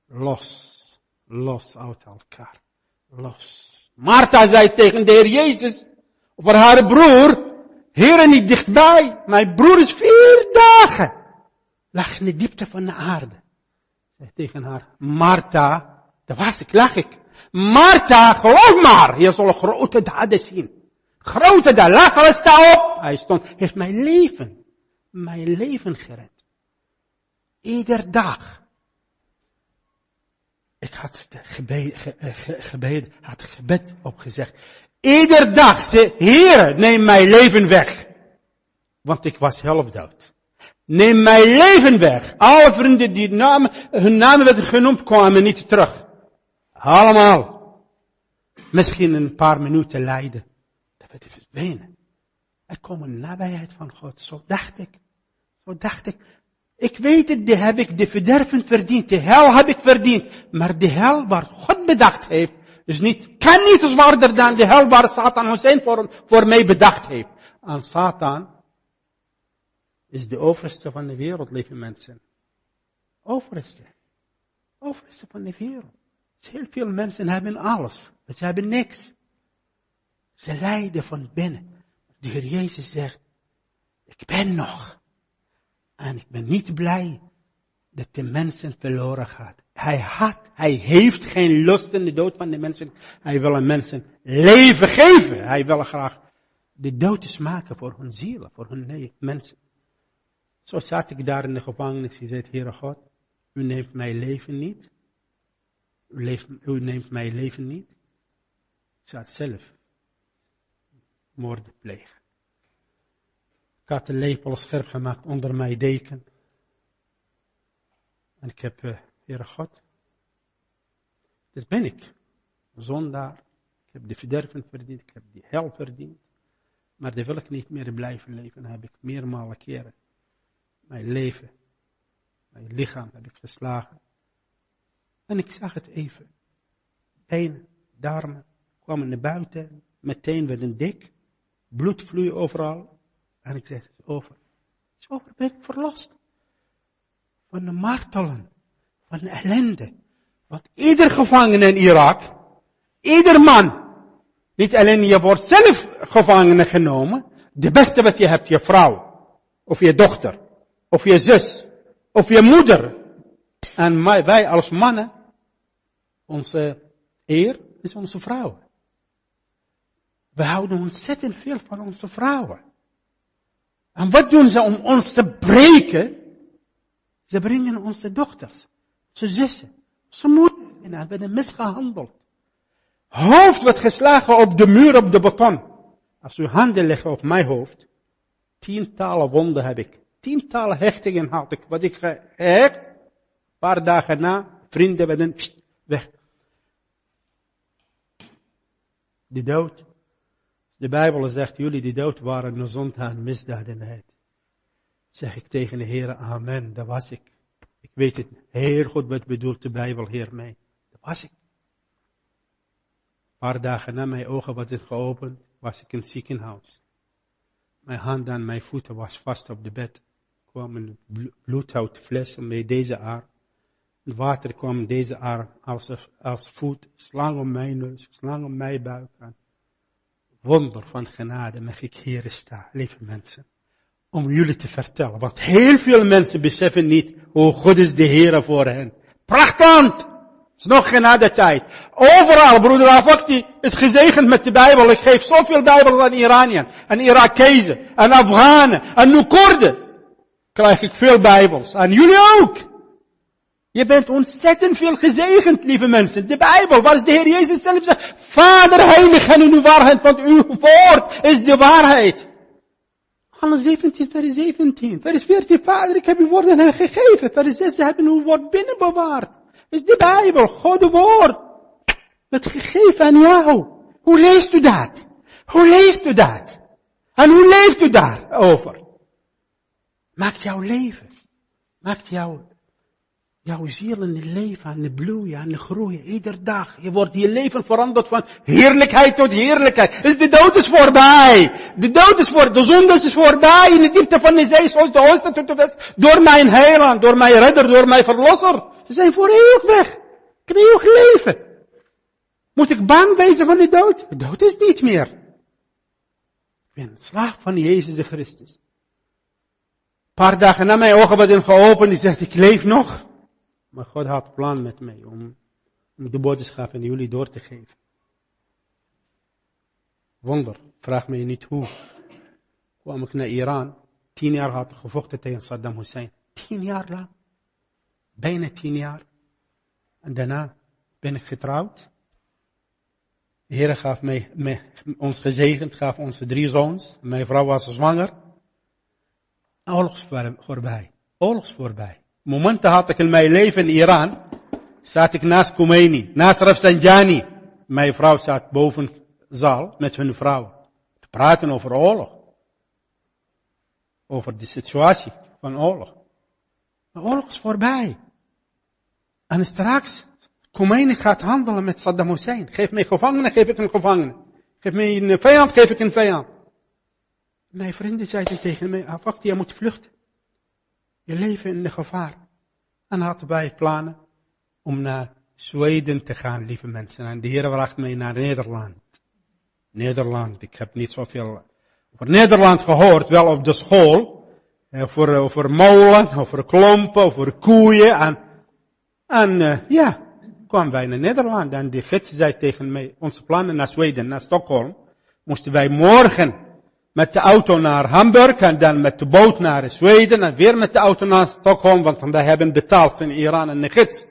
los, los uit elkaar. Los. Martha zei tegen de Heer Jezus, voor haar broer, Heer niet dichtbij, mijn broer is vier dagen. Lag in de diepte van de aarde. Zei tegen haar, Martha, daar was ik, lag ik. Martha, geloof maar, je zal grote daden zien. Grote daden, Lazarus sta op. Hij stond, heeft mijn leven, mijn leven gered. Ieder dag. Ik had gebeden, ge, ge, gebeden, had gebed opgezegd. Ieder dag zei, Heer, neem mijn leven weg. Want ik was half dood. Neem mijn leven weg. Alle vrienden die namen, hun namen werden genoemd, kwamen niet terug. Allemaal. Misschien een paar minuten lijden. Dat werd verdwenen. Er komt een nabijheid van God. Zo dacht ik. Zo dacht ik. Ik weet het, die heb ik de verderven verdiend. De hel heb ik verdiend. Maar de hel waar God bedacht heeft, is niet, kan niet zwaarder dan de hel waar Satan Hussein voor, voor mij bedacht heeft. En Satan is de overste van de wereld, lieve mensen. Overste. Overste van de wereld. Heel veel mensen hebben alles. Ze hebben niks. Ze lijden van binnen. De Heer Jezus zegt, ik ben nog. En ik ben niet blij dat de mensen verloren gaat. Hij had, hij heeft geen lust in de dood van de mensen. Hij wil een mensen leven geven. Hij wil graag de dood smaken voor hun zielen, voor hun mensen. Zo zat ik daar in de gevangenis. Hij zei, Heere God, u neemt mijn leven niet. U, u neemt mijn leven niet. Ik zat zelf moorden plegen. Ik had de lepel scherp gemaakt onder mijn deken. En ik heb, uh, Heere God, dit ben ik. Zondaar. Ik heb de verderven verdiend. Ik heb die hel verdiend. Maar daar wil ik niet meer blijven leven. Heb ik meermalen keren mijn leven, mijn lichaam heb ik geslagen. En ik zag het even. Benen, darmen kwamen naar buiten. Meteen werden dik. Bloed vloeide overal. En ik zei, het is over. Het is over, ben ik verlost. Van de martelen. Van de ellende. Want ieder gevangene in Irak, ieder man, niet alleen je wordt zelf gevangene genomen, de beste wat je hebt, je vrouw, of je dochter, of je zus, of je moeder. En wij als mannen, onze eer is onze vrouwen. We houden ontzettend veel van onze vrouwen. En wat doen ze om ons te breken? Ze brengen onze dochters, onze zussen, onze moeder en we werden misgehandeld. Hoofd wordt geslagen op de muur op de beton. Als u handen leggen op mijn hoofd, tientallen wonden heb ik. Tientallen hechtingen had ik. Wat ik gehecht, een paar dagen na, vrienden werden weg. De dood. De Bijbel zegt, jullie die dood waren een zonde en misdadenheid. Zeg ik tegen de Heer, amen, dat was ik. Ik weet het heel goed wat bedoelt de Bijbel Heer mij. Dat was ik. Een paar dagen na mijn ogen werden geopend, was ik in het ziekenhuis. Mijn handen en mijn voeten was vast op de bed. kwam een bloedhoutfles met deze arm. Het water kwam deze arm als, als voet, slang om mijn neus, slang om mijn buik aan. Wonder van genade mag ik hier staan, lieve mensen. Om jullie te vertellen, want heel veel mensen beseffen niet hoe goed is de Heer voor hen. Prachtland! Is nog genade tijd. Overal, broeder Afakti is gezegend met de Bijbel. Ik geef zoveel Bijbel aan Iraniën, en Irakezen, en Afghanen, en nu Koerden. Krijg ik veel Bijbels. En jullie ook. Je bent ontzettend veel gezegend, lieve mensen. De Bijbel, waar is de Heer Jezus zelf zegt, Vader heilig en uw waarheid, want uw woord is de waarheid. Johannes 17, vers 17. Vers 14, Vader, ik heb uw woorden hen gegeven. Vers 6, ze hebben uw woord binnenbewaard. Is de Bijbel, Gods woord. Het gegeven aan jou. Hoe leest u dat? Hoe leest u dat? En hoe leeft u daarover? Maakt jouw leven. Maakt jouw jouw ziel in het leven aan het bloeien, aan het groeien, ieder dag. Je wordt je leven veranderd van heerlijkheid tot heerlijkheid. Dus de dood is voorbij. De dood is voor, de zonde is voorbij in de diepte van de zee, zoals de oosten tot de west. Door mijn heiland, door mijn redder, door mijn verlosser. Ze zijn voor eeuwig weg. Ik heb eeuwig leven. Moet ik bang wezen van de dood? De dood is niet meer. Ik ben slaaf van Jezus Christus. Een paar dagen na mijn ogen werden geopend, die zegt, ik leef nog. Maar God had plan met mij om, de boodschap aan jullie door te geven. Wonder, vraag mij niet hoe. Kwam ik naar Iran. Tien jaar had ik gevochten tegen Saddam Hussein. Tien jaar lang. Bijna tien jaar. En daarna ben ik getrouwd. De Heer gaf mij, mij, ons gezegend, gaf onze drie zoons. Mijn vrouw was zwanger. Oorlogs voorbij. Oorlogs voorbij. Momenten had ik mijn leven in Iran. Zat ik naast Khomeini, naast Rafsanjani. Mijn vrouw zat boven zaal met hun vrouw. Te praten over oorlog. Over de situatie van oorlog. De oorlog is voorbij. En straks, Khomeini gaat handelen met Saddam Hussein. Geef mij gevangenen, geef ik een gevangene. Geef mij een vijand, geef ik een vijand. Mijn vrienden zeiden tegen mij, wacht, je moet vluchten. Je leven in de gevaar. En hadden wij plannen om naar Zweden te gaan, lieve mensen. En de Heer bracht mij naar Nederland. Nederland, ik heb niet zoveel over Nederland gehoord, wel op de school. Over, over molen, over klompen, over koeien. En, en uh, ja, kwamen wij naar Nederland. En die gids zei tegen mij, onze plannen naar Zweden, naar Stockholm, moesten wij morgen met de auto naar Hamburg en dan met de boot naar Zweden en weer met de auto naar Stockholm, want wij hebben betaald in Iran en gids.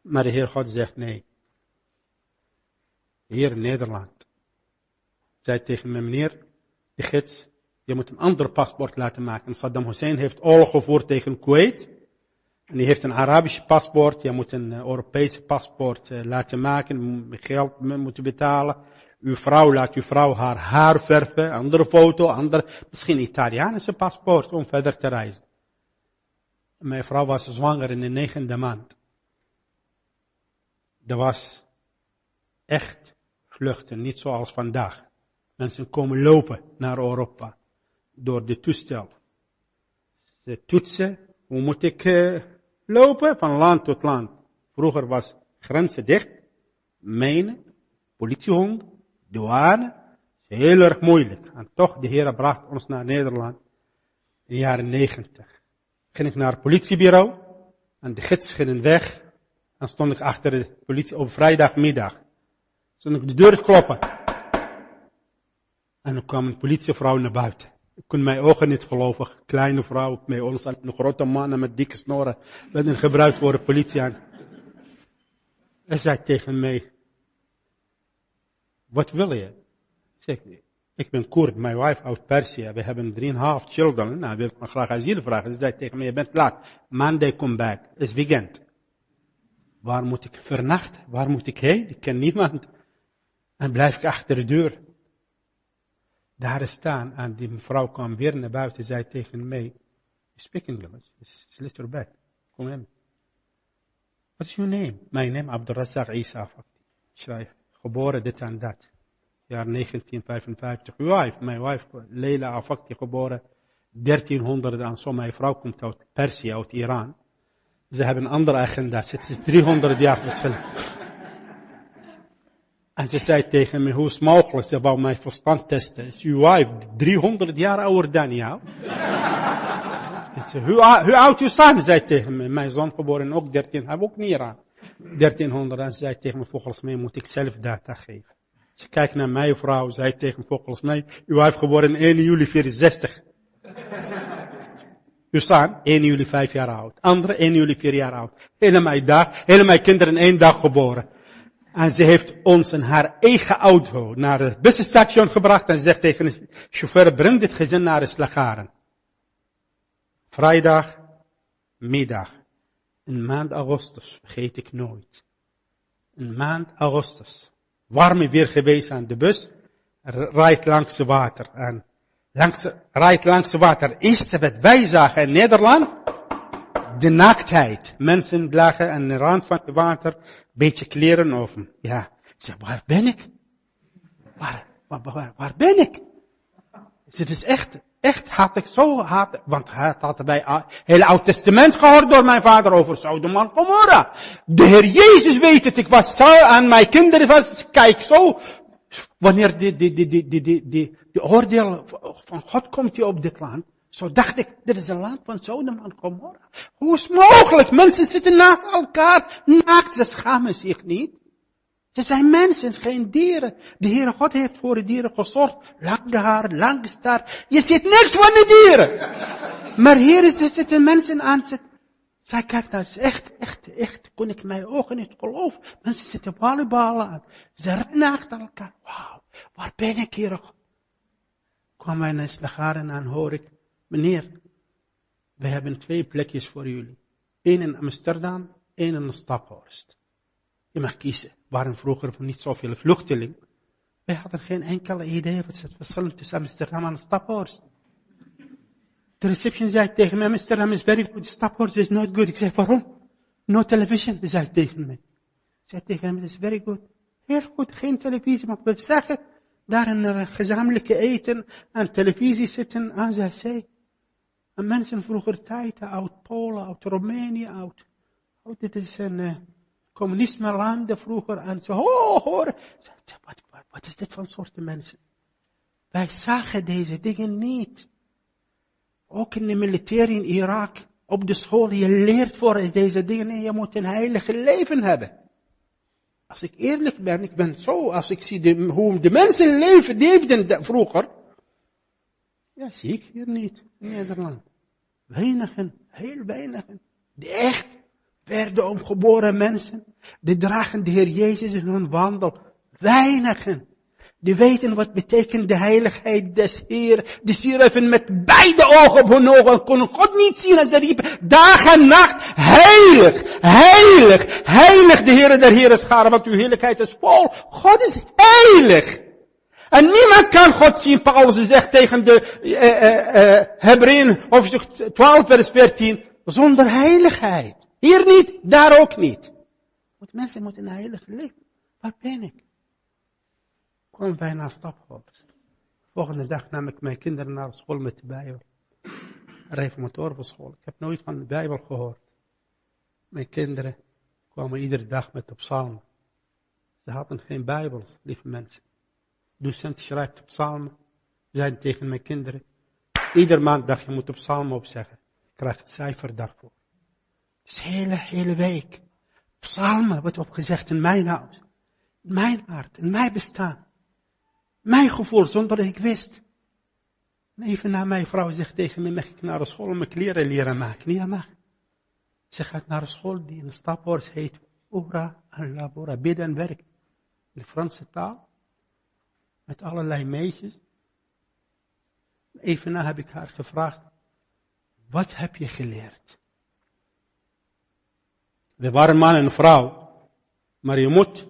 Maar de Heer God zegt nee. Hier in Nederland. Zei tegen mijn meneer, de gids, je moet een ander paspoort laten maken. Saddam Hussein heeft oorlog gevoerd tegen Kuwait. En die heeft een Arabisch paspoort. Je moet een Europese paspoort laten maken. Geld moeten betalen. Uw vrouw laat uw vrouw haar haar verven, andere foto, andere, misschien Italiaanse paspoort om verder te reizen. Mijn vrouw was zwanger in de negende maand. Er was echt vluchten, niet zoals vandaag. Mensen komen lopen naar Europa door de toestel. Ze toetsen, hoe moet ik uh, lopen? Van land tot land. Vroeger was grenzen dicht, mijnen, politiehond, douane. is heel erg moeilijk. En toch, de Heer bracht ons naar Nederland in de jaren negentig. Ging ik naar het politiebureau en de gids ging weg. En stond ik achter de politie op vrijdagmiddag. Stond ik de deur kloppen. En dan kwam een politievrouw naar buiten. Ik kon mijn ogen niet geloven. Kleine vrouw met ons en een grote mannen met dikke snoren werden gebruikt voor de politie. En hij zei tegen mij, wat wil je? Zeg, ik ben Koerd, mijn wife uit Perzië. We hebben drieënhalf children. Nou, we willen graag asiel vragen. Ze zei tegen me, je bent laat. Monday come back. Is weekend. Waar moet ik vernachten? Waar moet ik heen? Ik ken niemand. En blijf ik achter de deur. Daar staan. En die mevrouw kwam weer naar buiten. Zei tegen mij, speak English. It's little back. Kom in. What's your name? My name Abdurrazzaq Isa. Schrijf geboren dit en dat. Jaar 1955. Uw wife, mijn wife, Leila Afakti, geboren 1300 en zo. Mijn vrouw komt uit Perzië, uit Iran. Ze hebben een andere agenda. Het is 300 jaar verschil. En ze zei tegen me, hoe is het mogelijk? Ze wou mijn verstand testen. Is uw wife 300 jaar ouder dan jou? hoe, hoe oud uw zoon? Zei tegen me. Mijn zoon geboren ook 13, hij ook niet Iran. 1300 en zei tegen me, volgens mij moet ik zelf data geven. Ze kijkt naar mijn vrouw, zei tegen me, volgens mij, u heeft geboren 1 juli 64. U staan 1 juli 5 jaar oud. Andere 1 juli 4 jaar oud. Helemaal dag, helemaal kinderen in één dag geboren. En ze heeft ons in haar eigen auto naar het busstation gebracht en ze zegt tegen de chauffeur, breng dit gezin naar de slagaren. Vrijdag, middag. In maand augustus, vergeet ik nooit. In maand augustus. Warme weer geweest aan de bus. Rijdt langs het water. En langs, rijdt langs het water. Eerste wat wij zagen in Nederland. de naaktheid. Mensen lagen aan de rand van het water, beetje kleren over. Ja, ik zeg, waar ben ik? Waar, waar, waar, waar ben ik? Het is echt, echt had ik zo had, want hij had bij het hele Oud Testament gehoord door mijn vader over Sodom en Gomorra. De Heer Jezus weet het, ik was zo aan mijn kinderen was, kijk zo, wanneer die, die, die, die, die, die, die, oordeel van God komt hier op dit land, zo dacht ik, dit is een land van Sodom en Gomorra. Hoe is het mogelijk? Mensen zitten naast elkaar, naakt, ze schamen zich niet. Ze zijn mensen, geen dieren. De Heere God heeft voor de dieren gezorgd. Lang haar, lang staart. Je ziet niks van de dieren. Maar hier er zitten mensen aan. Zij kijkt naar, het echt, echt, echt, kon ik mijn ogen niet geloven. Mensen zitten volleyballen aan. Ze rennen achter elkaar. Wauw, waar ben ik hier? Kwam mij naar Slagaren aan, hoor ik. Meneer, we hebben twee plekjes voor jullie. Eén in Amsterdam, één in Staphorst. Je mag kiezen. Waren vroeger niet zoveel vluchtelingen. Wij hadden geen enkele idee wat het verschil tussen Amsterdam en Staphorst. De reception zei tegen mij, Amsterdam is very good, Staphorst is not good. Ik zei, waarom? No television, zei tegen mij. Ik zei tegen hem, is very good. Heel goed, geen televisie, maar we zeggen, daar een gezamenlijke eten en televisie zitten. En zij zei, en mensen vroeger tijd, uit Polen, uit Roemenië, uit, oh, dit is een uh, communisme landen vroeger. En zo, oh, hoor. Wat, wat, is dit voor soorten mensen? Wij zagen deze dingen niet. Ook in de militair in Irak, op de school, je leert voor deze dingen. Je moet een heilige leven hebben. Als ik eerlijk ben, ik ben zo, als ik zie hoe de mensen leven, leefden vroeger. Ja, zie ik hier niet, in Nederland. Weinigen, heel weinigen. Die echt werden omgeboren mensen. Die dragen de Heer Jezus in hun wandel. Weinigen. Die weten wat betekent de heiligheid des Heer. Die stierven met beide ogen op hun ogen. Konden God niet zien en ze riepen dag en nacht. Heilig, heilig, heilig de Heer der Heer scharen. Want uw heerlijkheid is vol. God is heilig. En niemand kan God zien. Paulus zegt tegen de uh, uh, uh, Hebreeën hoofdstuk 12 vers 14. Zonder heiligheid. Hier niet, daar ook niet. Want mensen moeten heilig leven. Waar ben ik? kwam bijna staphouders. Volgende dag nam ik mijn kinderen naar school met de Bijbel. Reformatoren school. Ik heb nooit van de Bijbel gehoord. Mijn kinderen kwamen iedere dag met de psalmen. Ze hadden geen Bijbel, lieve mensen. Docent schrijft op psalmen. Zeiden tegen mijn kinderen. Ieder maand dacht je moet op psalmen opzeggen. Je krijgt het cijfer daarvoor. Dus hele, hele week. Psalmen wordt opgezegd in mijn huis. In mijn hart, in mijn bestaan. Mijn gevoel, zonder dat ik wist. Even na mijn vrouw zegt tegen me, mag ik naar de school om mijn kleren leren maken? Nee, mag. Ze gaat naar een school die in de staphorst heet Ora en Labora, bidden en werk. In de Franse taal. Met allerlei meisjes. Even na heb ik haar gevraagd, wat heb je geleerd? We waren man en vrouw, maar je moet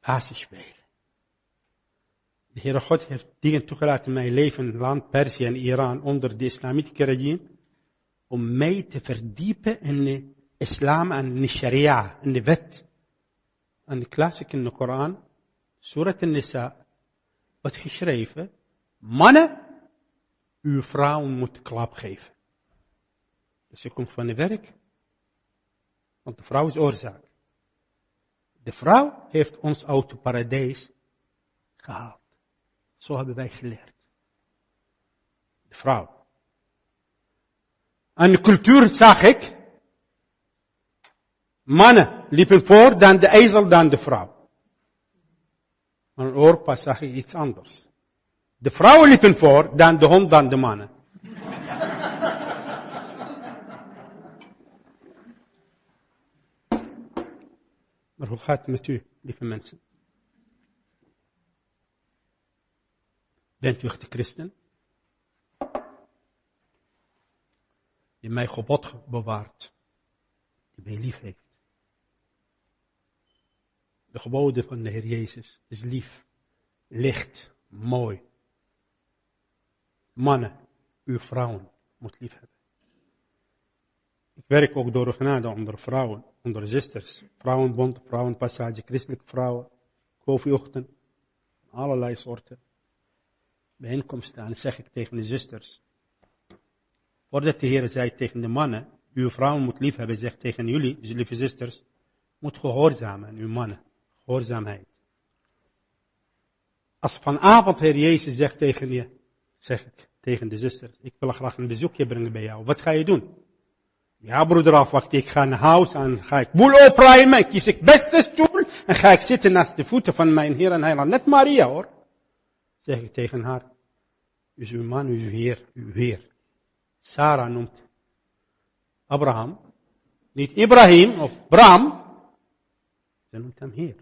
basis spelen. De Heere God heeft dingen toegelaten in mijn leven, land Perzië en Iran, onder de islamitische regime, om mij te verdiepen in de islam en de sharia, in de wet. En de klassiek in de Koran, Surat al-Nisa, wordt geschreven, mannen, uw vrouw moet klap geven. Dus je komt van de werk, want de vrouw is oorzaak. De vrouw heeft ons uit het paradijs gehaald. Zo hebben wij geleerd. De vrouw. En de cultuur zag ik. Mannen liepen voor, dan de ezel, dan de vrouw. Maar in Europa zag ik iets anders. De vrouwen liepen voor, dan de hond, dan de mannen. Maar hoe gaat het met u, lieve mensen? Bent u echt christen? Die mij gebod bewaart. Die mij lief heeft. De geboden van de Heer Jezus is lief, licht, mooi. Mannen, uw vrouwen moet lief hebben. Werk ook door genade onder vrouwen, onder zusters. Vrouwenbond, vrouwenpassage, christelijke vrouwen, koffieochtend, allerlei soorten bijeenkomsten. En zeg ik tegen de zusters. Voordat de Heer zei tegen de mannen, uw vrouwen moet lief hebben, zegt tegen jullie, dus lieve zusters, moet gehoorzamen uw mannen. Gehoorzaamheid. Als vanavond Heer Jezus zegt tegen je, zeg ik tegen de zusters, ik wil graag een bezoekje brengen bij jou. Wat ga je doen? Ja, broeder, afwacht, ik ga naar huis en ga ik boel opruimen, ik kies ik beste stoel en ga ik zitten naast de voeten van mijn Heer en Heiland. Net Maria hoor. Zeg ik tegen haar, is uw man uw Heer, uw Heer. Sarah noemt Abraham, niet Ibrahim of Bram, ze noemt hem Heer.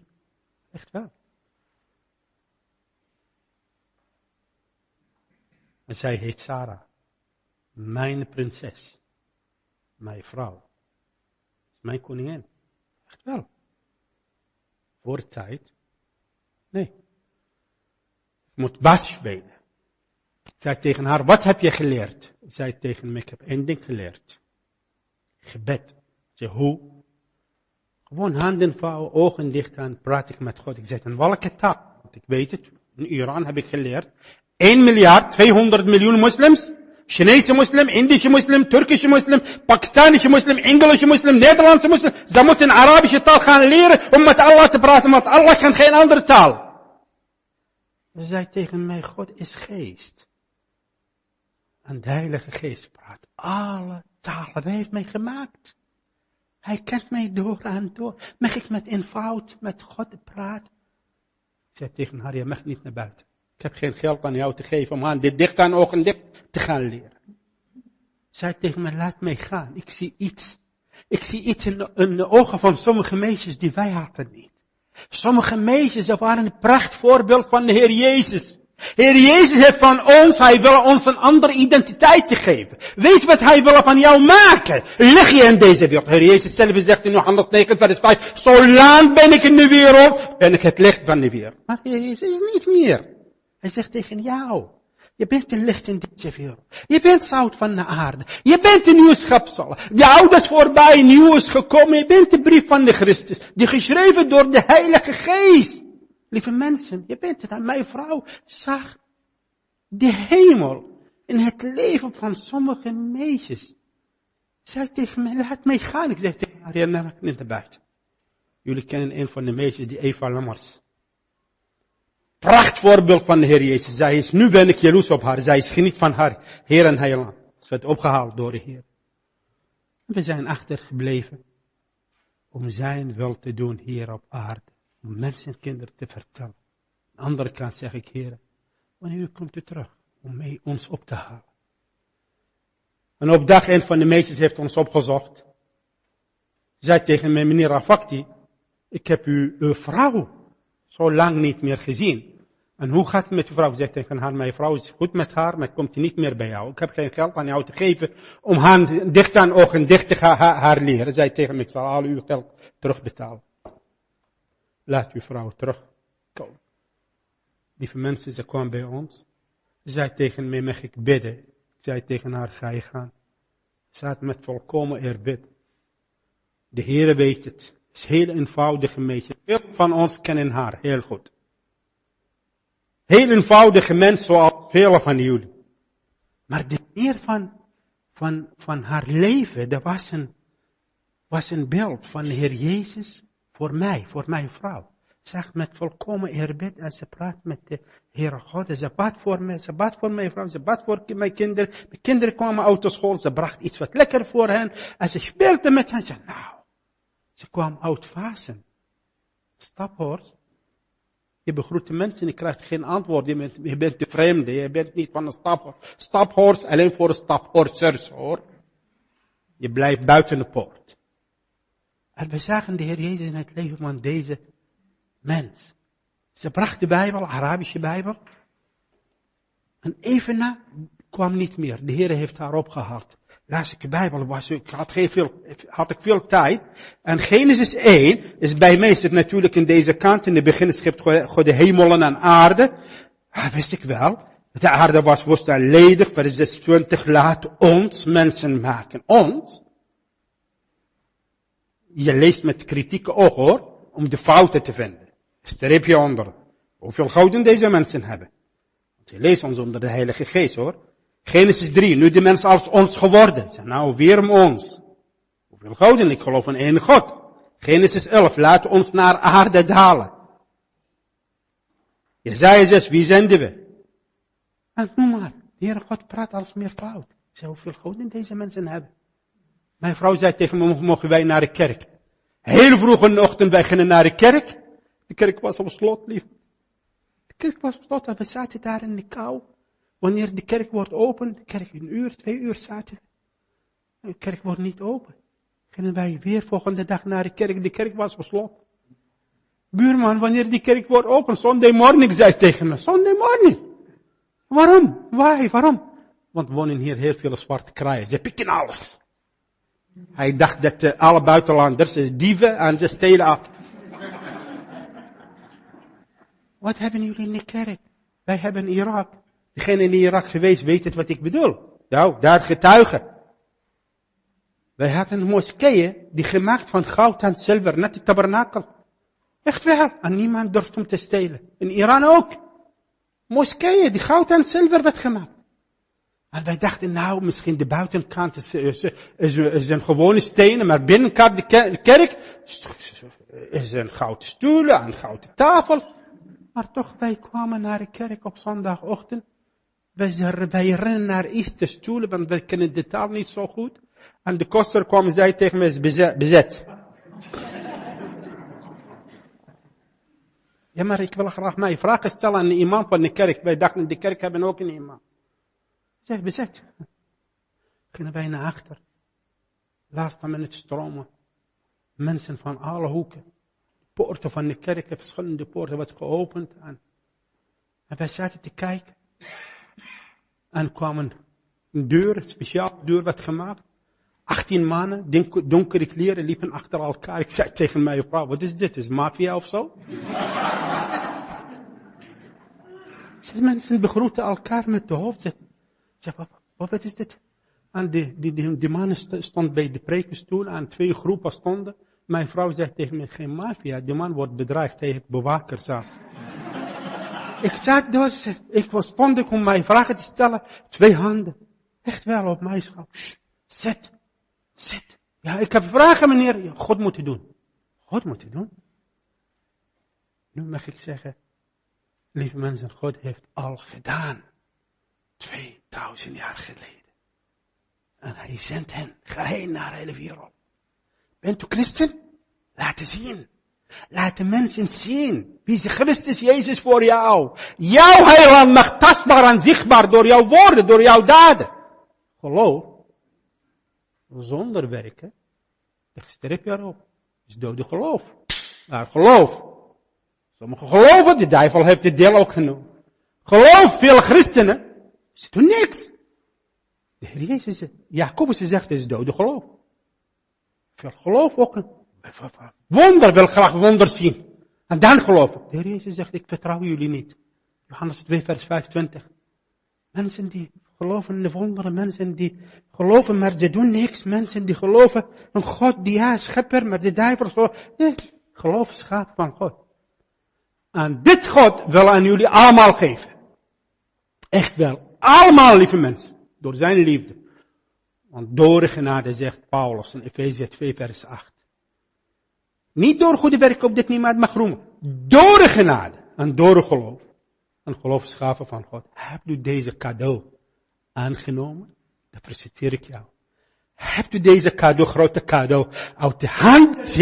Echt wel. En zij heet Sarah, mijn prinses, mijn vrouw, mijn koningin. Echt wel. Voor tijd? Nee. Moet bas spelen. Zei tegen haar, wat heb je geleerd? Zei tegen me, ik heb één ding geleerd. Gebed. Zei, hoe? Gewoon handen vouwen, ogen dicht aan, praat ik met God. Ik zei, in welke taal? Want ik weet het, in Iran heb ik geleerd. 1 miljard, 200 miljoen moslims. Chinese moslim, Indische moslim, Turkische moslim, Pakistanische moslim, Engelse moslim, Nederlandse moslim. Ze moeten Arabische taal gaan leren om met Allah te praten, want Allah kan geen andere taal. Ze zei tegen mij, God is geest. En de Heilige Geest praat alle talen. Hij heeft mij gemaakt. Hij kent mij door en door. Mag ik met eenvoud met God praten? Ik zei tegen haar, je mag niet naar buiten. Ik heb geen geld aan jou te geven om aan dit dicht aan ogen dicht te gaan leren. Zij tegen mij, laat mij gaan. Ik zie iets. Ik zie iets in de, ogen van sommige meisjes die wij hadden niet. Sommige meisjes waren een prachtvoorbeeld van de Heer Jezus. Heer Jezus heeft van ons, Hij wil ons een andere identiteit te geven. Weet wat Hij wil van jou maken. Lig je in deze wereld. Heer Jezus zelf zegt in Johannes 9 vers 5, zolang ben ik in de wereld, ben ik het licht van de wereld. Maar Heer Jezus is niet meer. Hij zegt tegen jou, je bent een licht in deze wereld. Je bent zout van de aarde. Je bent een nieuw schepsel. De oude is voorbij, nieuw is gekomen. Je bent de brief van de Christus. Die geschreven door de Heilige Geest. Lieve mensen, je bent het. Mijn vrouw zag de hemel in het leven van sommige meisjes. Zei tegen mij, laat mij gaan. Ik zeg tegen haar, ja, ik niet naar buiten. Jullie kennen een van de meisjes, die Eva Lammers. Prachtvoorbeeld van de Heer Jezus. Zij is, nu ben ik jaloers op haar. Zij is geniet van haar Heer en Heiland. Ze werd opgehaald door de Heer. We zijn achtergebleven om zijn wil te doen hier op aarde. Om mensen en kinderen te vertellen. Aan de andere kant zeg ik, Heer, wanneer komt u terug om mij, ons op te halen? En op dag een van de meisjes heeft ons opgezocht. Zei tegen mij, meneer Rafakti, ik heb u, uw vrouw zo lang niet meer gezien. En hoe gaat het met uw vrouw? Zegt tegen haar, mijn vrouw is goed met haar, maar komt niet meer bij jou. Ik heb geen geld aan jou te geven om haar dicht aan ogen dicht te gaan haar leren. Zij tegen me, ik zal al uw geld terugbetalen. Laat uw vrouw terugkomen. Lieve mensen, ze kwam bij ons. Zei tegen mij, mag ik bidden? Ik zei tegen haar, ga je gaan. Ze had met volkomen eerbied. De Heere weet het. Het is heel eenvoudige meisje. Veel van ons kennen haar heel goed. Heel eenvoudige mens zoals vele van jullie. Maar de meer van, van, van haar leven, dat was een, was een beeld van de Heer Jezus voor mij, voor mijn vrouw. Zag met volkomen eerbied en ze praat met de Heere God. Ze bad voor mij, ze bad voor mijn vrouw, ze bad voor mijn kinderen. Mijn kinderen kwamen uit de school, ze bracht iets wat lekker voor hen. En ze speelde met hen. Ze nou, ze kwam uit fasen. Staphorst. Je begroet de mensen en je krijgt geen antwoord. Je bent, je bent de vreemde. Je bent niet van een stap, staphorst alleen voor staphorsters hoor. Je blijft buiten de poort. En we zagen de Heer Jezus in het leven van deze mens. Ze bracht de Bijbel, Arabische Bijbel. En even na kwam niet meer. De Heer heeft haar opgehaald las ik de Bijbel, was, ik had, geen veel, had ik veel tijd. En Genesis 1 is bij mij zit natuurlijk in deze kant, in de begin schrift God de hemelen en aarde. Ah, wist ik wel. De aarde was woest ledig, vers 20, laat ons mensen maken. Ons? Je leest met kritieke oog hoor, om de fouten te vinden. Streepje onder. Hoeveel gouden deze mensen hebben. Je leest ons onder de Heilige Geest hoor. Genesis 3, nu de mens als ons geworden. Zeg nou weer om ons. Hoeveel gouden? Ik geloof in één God. Genesis 11, laat ons naar aarde dalen. Jezaja 6, wie zenden we? En noem maar, de Heere God praat als meer fout. Ik zeg, hoeveel gouden deze mensen hebben. Mijn vrouw zei tegen me, mogen wij naar de kerk? Heel vroeg in de ochtend, wij gingen naar de kerk. De kerk was op slot, lief. De kerk was op slot en we zaten daar in de kou. Wanneer de kerk wordt open, de kerk een uur, twee uur zaten. De kerk wordt niet open. Gingen wij weer volgende dag naar de kerk, de kerk was op slot. Buurman, wanneer die kerk wordt open, Sunday morning, zei tegen me. Sunday morning. Waarom? Why? Waarom? Want wonen hier heel veel zwarte kraaien. Ze pikken alles. Hij dacht dat uh, alle buitenlanders is dieven en ze stelen af. Wat hebben jullie in de kerk? Wij hebben Irak. Degene in Irak geweest weet het wat ik bedoel. Nou, daar getuigen. Wij hadden moskeeën die gemaakt van goud en zilver, net de tabernakel. Echt wel. En niemand durft om te stelen. In Iran ook. Moskeeën die goud en zilver werd gemaakt. En wij dachten, nou, misschien de buitenkant is, is, is, is een gewone stenen, maar binnenkant de kerk is een gouden stoelen en gouden tafel. Maar toch, wij kwamen naar de kerk op zondagochtend. Wij, wij rennen naar eerste stoelen, want wij kennen de taal niet zo goed. En de koster kwam en zei tegen me, is bezet. <laughs> Ja, maar ik wil graag mij vragen stellen aan de imam van de kerk. Wij dachten, de kerk hebben ook een imam. Zeg, bezet. <laughs> Gingen wij naar achter. Laatste minuut stromen. Mensen van alle hoeken. Poorten van de kerk, verschillende poorten wat geopend. En, en wij zaten te kijken. En kwamen een deur, een speciaal deur werd gemaakt. 18 mannen, donkere kleren, liepen achter elkaar. Ik zei tegen mijn vrouw, wat is dit? Is maffia of zo? <laughs> Mensen begroeten elkaar met de hoofd. Ik zeg, wat, is dit? En die, mannen stond bij de prekenstoel en twee groepen stonden. Mijn vrouw zei tegen me, geen maffia, die man wordt bedreigd, hij heeft bewakers aan. Ik zat dus, ik was stond om mijn vragen te stellen, twee handen. Echt wel op mijn schouder. Zet. Zet. Ja, ik heb vragen, meneer. God moet het doen. God moet het doen. Nu mag ik zeggen, lieve mensen, God heeft al gedaan. 2000 jaar geleden. En hij zendt hen, ga heen naar de hele wereld. Bent u christen? Laat het zien. Laat de mensen zien wie is Christus Jezus voor jou. Jouw heiland mag tastbaar en zichtbaar door jouw woorden, door jouw daden. Geloof zonder werken, ik strip erop. is dode geloof. Maar geloof. Sommigen geloven, de duivel heeft dit deel ook genoemd. Geloof, veel christenen, ze doen niks. De Heer Jezus, Jacobus zegt, het is dode geloof. Veel geloof ook wonder, wil graag wonder zien. En dan geloven. De Heer Jezus zegt, ik vertrouw jullie niet. Johannes 2 vers 25. Mensen die geloven in de wonderen, mensen die geloven, maar ze doen niks. Mensen die geloven in God, die ja, schepper, maar de duivel. Nee, geloof schaap van God. En dit God wil aan jullie allemaal geven. Echt wel. Allemaal, lieve mensen. Door zijn liefde. Want door de genade zegt Paulus in Efezië 2 vers 8. Niet door goede werken op dit niemand mag roemen. Door de genade en door geloof. En geloofschaven van God. Hebt u deze cadeau aangenomen? Dan presenteer ik jou. Hebt u deze cadeau, grote cadeau, uit de hand des?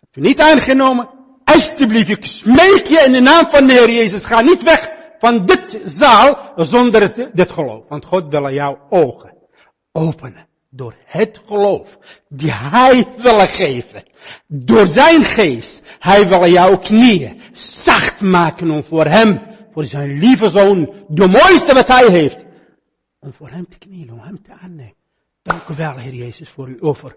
Hebt u niet aangenomen? Alsjeblieft, ik smeek je in de naam van de Heer Jezus. Ga niet weg van dit zaal zonder dit geloof. Want God wil jouw ogen openen. Door het geloof die Hij wil geven. Door zijn geest. Hij wil jouw knieën zacht maken om voor Hem, voor zijn lieve zoon, de mooiste wat Hij heeft, om voor hem te knielen, om hem te aannemen. Dank u wel, Heer Jezus, voor uw offer.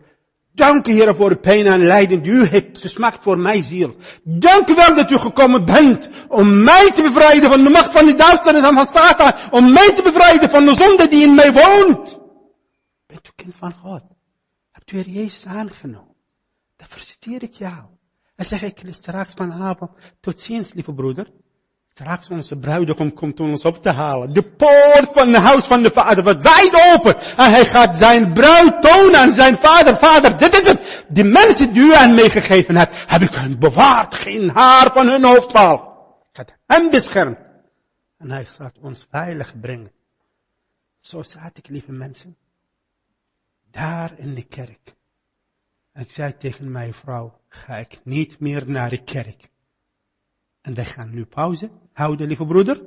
Dank u, Heer, voor de pijn en lijden die u heeft gesmaakt voor mijn ziel. Dank u wel dat u gekomen bent om mij te bevrijden van de macht van de duisternis en van Satan. Om mij te bevrijden van de zonde die in mij woont. Bent u kind van God? Hebt u Heer Jezus aangenomen? Dan feliciteer ik jou. En zeg ik straks vanavond, tot ziens, lieve broeder. Straks onze bruidegom komt om ons op te halen. De poort van het huis van de vader wordt wijd open. En hij gaat zijn bruid tonen aan zijn vader. Vader, dit is het. Die mensen die u aan meegegeven hebt, heb ik hen bewaard. Geen haar van hun hoofd valt. Ik heb hem beschermd. En hij gaat ons veilig brengen. Zo zat ik, lieve mensen. Daar in de kerk. Ik zei tegen mijn vrouw, ga ik niet meer naar de kerk. En wij gaan nu pauze houden, lieve broeder.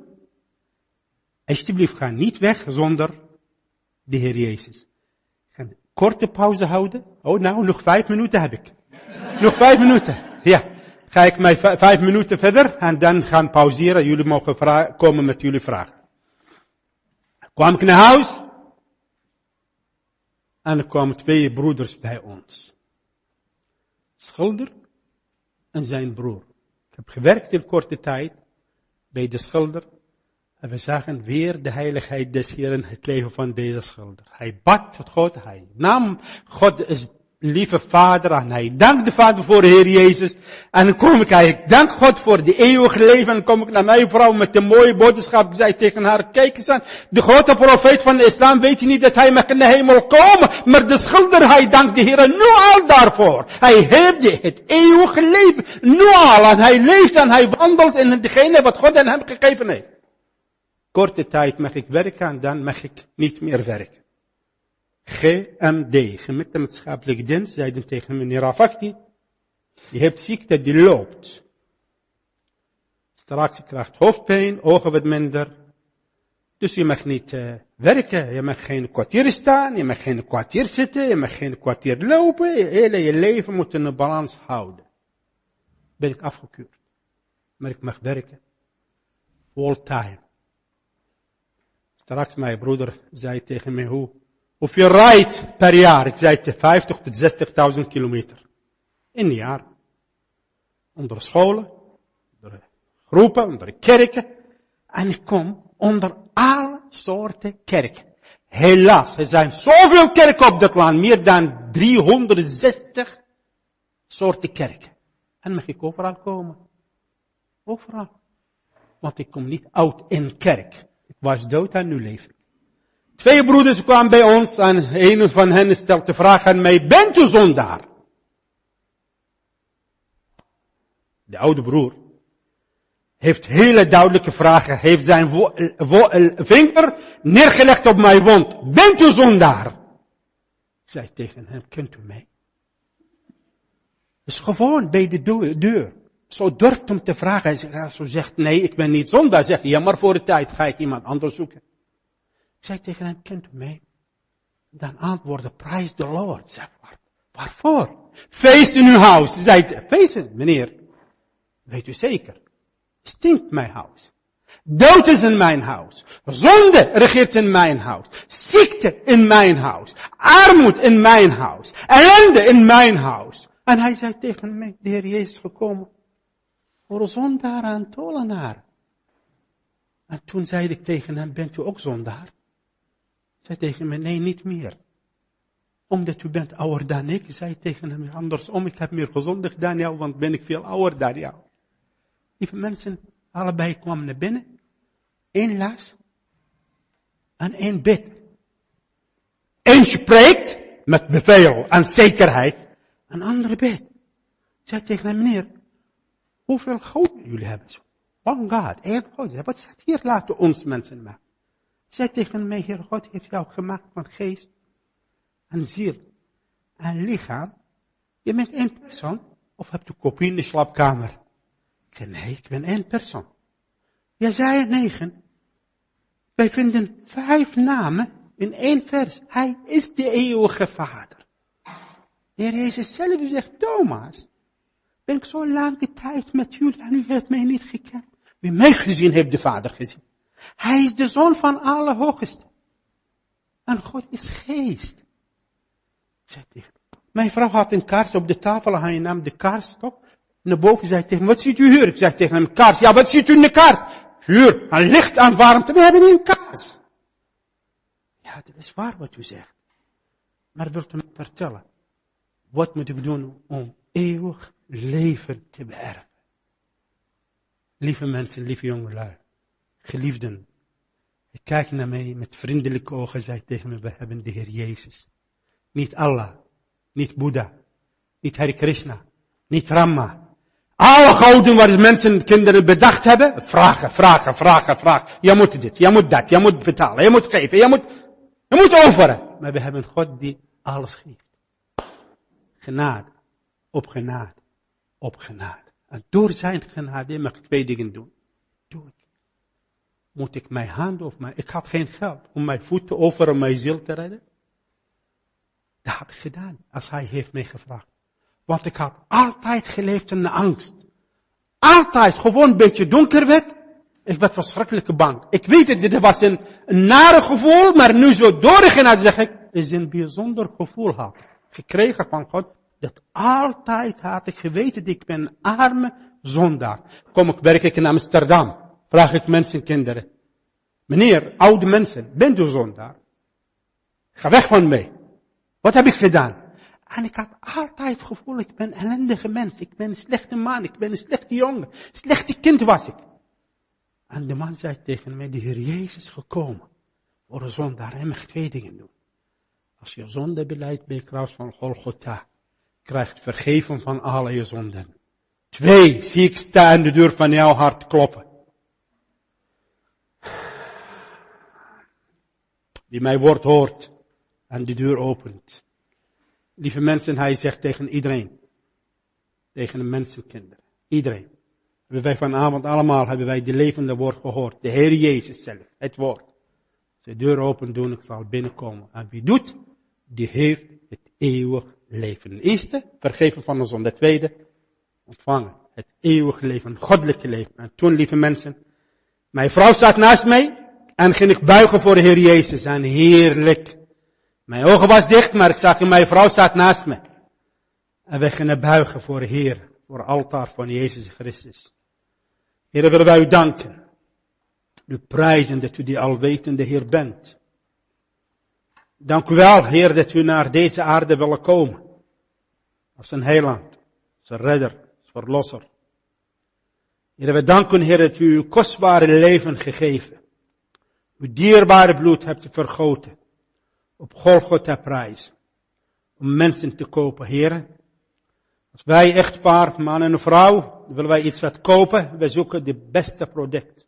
Alsjeblieft, ga niet weg zonder de Heer Jezus. Ga een korte pauze houden. Oh, nou, nog vijf minuten heb ik. nog vijf minuten. Ja. Ga ik mij vijf minuten verder en dan gaan pauzeren. Jullie mogen komen met jullie vragen. Kwam ik naar huis. En er kwamen twee broeders bij ons. Schilder en zijn broer. Ik heb gewerkt in korte tijd bij de schilder. En we zagen weer de heiligheid des Heeren het leven van deze schilder. Hij bad tot God, hij nam God lieve vader en hij dankt de vader voor de Heer Jezus. En dan kom ik, ik dank God voor de eeuwige leven. En dan kom ik naar mijn vrouw met de mooie boodschap. Ik zei tegen haar, kijk eens aan, de grote profeet van de islam weet je niet dat hij mag in de hemel komen. Maar de schilder, hij dankt de Heer nu al daarvoor. Hij heeft het eeuwige leven nu al. En hij leeft en hij wandelt in degene wat God aan hem gegeven heeft. Korte tijd mag ik werken en dan mag ik niet meer werken. GMD, gemeentelijke dienst, zeiden tegen meneer Afakti, je hebt ziekte die loopt. Straks krijgt hoofdpijn, ogen wat minder. Dus je mag niet uh, werken, je mag geen kwartier staan, je mag geen kwartier zitten, je mag geen kwartier lopen. Je hele je leven moet in balans houden. Ben ik afgekeurd. Maar ik mag werken. Full time. Straks mijn broeder zei tegen mij hoe Hoeveel rijdt per jaar? Ik zei het 50 tot 60.000 kilometer. In een jaar. Onder scholen, onder groepen, onder kerken. En ik kom onder alle soorten kerken. Helaas, er zijn zoveel kerken op dit land, meer dan 360 soorten kerken. En mag ik overal komen. Overal. Want ik kom niet oud in kerk. Ik was dood en nu leef ik. Twee broeders kwamen bij ons en een van hen stelt de vraag aan mij, bent u zondaar? De oude broer heeft hele duidelijke vragen, heeft zijn vinger neergelegd op mijn wond. Bent u zondaar? Ik zei tegen hem, kent u mij? is gewoon bij de deur. Zo durft hem te vragen. Hij zo zegt, nee, ik ben niet zondaar. Zegt, ja, maar voor de tijd ga ik iemand anders zoeken. Zei tegen hem, kent u mij? Dan antwoordde, prijs de Lord. Zeg, waar, waarvoor? Feest in uw huis. Zei, feesten, meneer. Weet u zeker? Stinkt mijn huis. Dood is in mijn huis. Zonde regeert in mijn huis. Ziekte in mijn huis. Armoed in mijn huis. Ellende in mijn huis. En hij zei tegen mij, de Heer Jezus gekomen. Voor zondaar en tolenaar. En toen zei ik tegen hem, bent u ook zondaar? Zei tegen me, nee, niet meer. Omdat u bent ouder dan ik, zei tegen hem, andersom, ik heb meer gezondigd dan jou, want ben ik veel ouder dan jou. Die mensen, allebei kwamen naar binnen. Eén las en één bid. Eén spreekt met bevel en zekerheid. Een andere bid. Zei tegen hem, meneer, hoeveel goud jullie hebben? One God, één God. Wat staat hier? Laten ons mensen maken. Zeg tegen mij, Heer God heeft jou gemaakt van geest en ziel en lichaam. Je bent één persoon. Of hebt u kopie in de slaapkamer? Ik zei, nee, ik ben één persoon. Jezaja 9. Wij vinden vijf namen in één vers. Hij is de eeuwige vader. De Heer Jezus zelf zegt, Thomas, ben ik zo lange tijd met jullie en u heeft mij niet gekend. Wie mij gezien heeft de vader gezien. Hij is de zoon van alle hoogste. En God is geest. Zeg tegen Mijn vrouw had een kaars op de tafel en hij nam de kaars op. Naar boven zei tegen wat ziet u hier? Ik zeg tegen hem, kaars. Ja, wat ziet u in de kaars? Vuur, en licht aan warmte. We hebben een kaars. Ja, dat is waar wat u zegt. Maar wilt u me vertellen? Wat moeten we doen om eeuwig leven te beërven. Lieve mensen, lieve jongelui, geliefden, kijk naar mij met vriendelijke ogen, zei tegen me, we hebben de Heer Jezus. Niet Allah, niet Boeddha, niet Hare Krishna, niet Rama. Alle gouden wat mensen, kinderen bedacht hebben, vragen, vragen, vragen, vragen. Je moet dit, je moet dat, je moet betalen, je moet geven, je moet, je moet offeren. Maar we hebben God die alles geeft. Genade, op genade, op genade. En door zijn genade mag ik twee dingen doen. Doe ik. Moet ik mijn handen of mijn, ik had geen geld om mijn voeten over om mijn ziel te redden. Dat had ik gedaan, als hij heeft mij gevraagd. Want ik had altijd geleefd in de angst. Altijd, gewoon een beetje donker werd. Ik werd verschrikkelijk bang. Ik weet het, dit was een, een nare gevoel, maar nu zo doorgegaan zeg ik, is een bijzonder gevoel had. Gekregen van God, dat altijd had ik geweten, dat ik ben een arme zondaar. Kom ik, werk ik in Amsterdam. Vraag ik mensen, kinderen. Meneer, oude mensen, bent u zondaar? Ga weg van mij. Wat heb ik gedaan? En ik had altijd het gevoel, ik ben een ellendige mens. Ik ben een slechte man. Ik ben een slechte jongen. Slechte kind was ik. En de man zei tegen mij, de Heer Jezus is gekomen. Voor een zondaar. Hij mag twee dingen doen. Als je zonde beleidt bij kruis van Golgotha. Krijgt vergeven van alle je zonden. Twee, zie ik sta aan de deur van jouw hart kloppen. Die mijn woord hoort en de deur opent. Lieve mensen, hij zegt tegen iedereen. Tegen de mensenkinderen. Iedereen. Hebben wij vanavond allemaal, hebben wij de levende woord gehoord. De Heer Jezus zelf, het woord. De deur open doen, ik zal binnenkomen. En wie doet, die heeft het eeuwig leven. De eerste, vergeven van de zonde. De tweede, ontvangen. Het eeuwige leven, goddelijke leven. En toen, lieve mensen, mijn vrouw staat naast mij. En ging ik buigen voor de Heer Jezus. En heerlijk. Mijn ogen was dicht, maar ik zag mijn vrouw staat naast me. En we gingen buigen voor de Heer. Voor het altaar van Jezus Christus. Heer, willen wij u danken. U prijzen dat u die alwetende Heer bent. Dank u wel, Heer, dat u naar deze aarde willen komen. Als een heiland, als een redder, als verlosser. Heer, we danken, Heer, dat u uw kostbare leven gegeven. Uw dierbare bloed hebt vergoten. Op Golgotha prijs. Om mensen te kopen, Heer. Als wij echtpaar, man en vrouw, willen wij iets wat kopen. Wij zoeken de beste product.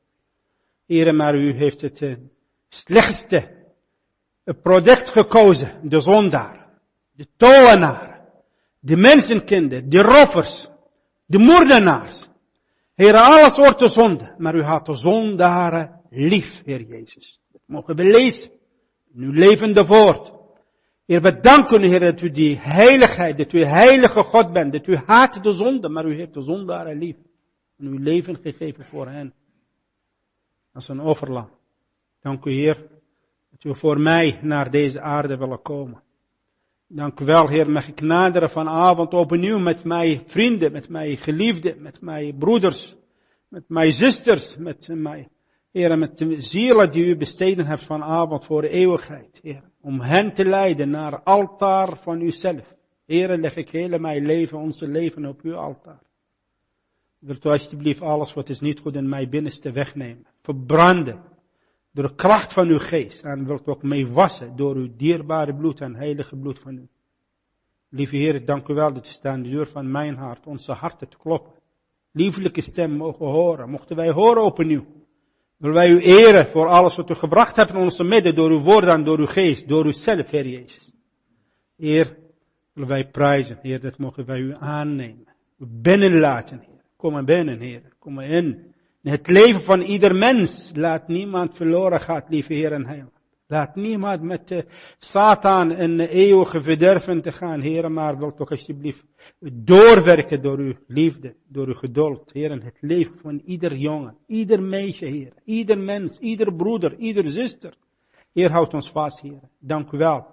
Heer, maar u heeft het uh, slechtste product gekozen. De zondaar. De tolenaar. De mensenkinder. De roffers. De moordenaars. Heer, alle soorten zonde. Maar u had de zondaren lief, Heer Jezus. Dat mogen we lezen. In uw levende woord. Heer, we danken Heer dat u die heiligheid, dat u heilige God bent, dat u haat de zonde, maar u heeft de zondaren lief. En uw leven gegeven voor hen. Als een offerlam. Dank u Heer, dat u voor mij naar deze aarde willen komen. Dank u wel Heer, mag ik naderen vanavond opnieuw met mijn vrienden, met mijn geliefden, met mijn broeders, met mijn zusters, met mijn Heer, met de zielen die u besteden hebt vanavond voor de eeuwigheid, Heer. Om hen te leiden naar altaar van uzelf. Heer, leg ik hele mijn leven, onze leven op uw altaar. Wilt u alsjeblieft alles wat is niet goed in mijn binnenste wegnemen. Verbranden. Door de kracht van uw geest. En wilt u ook mee wassen door uw dierbare bloed en heilige bloed van u. Lieve Heer, dank u wel dat u staan de deur van mijn hart, onze harten te kloppen. Lieflijke stem mogen horen. Mochten wij horen opnieuw. Willen wij u eren voor alles wat u gebracht hebt in onze midden, door uw woorden en door uw geest, door uzelf, Heer Jezus. Heer, willen wij prijzen, Heer, dat mogen wij u aannemen. Binnenlaten, Heer. Kom maar binnen, Heer. Kom maar in. Het leven van ieder mens. Laat niemand verloren gaan, lieve Heer en Heil. Laat niemand met de Satan in de eeuwige verderven te gaan, Heer, maar wilt toch alsjeblieft doorwerken door uw liefde, door uw geduld, Heer, in het leven van ieder jongen, ieder meisje, Heer, ieder mens, ieder broeder, ieder zuster. Heer, houd ons vast, Heer. Dank u wel.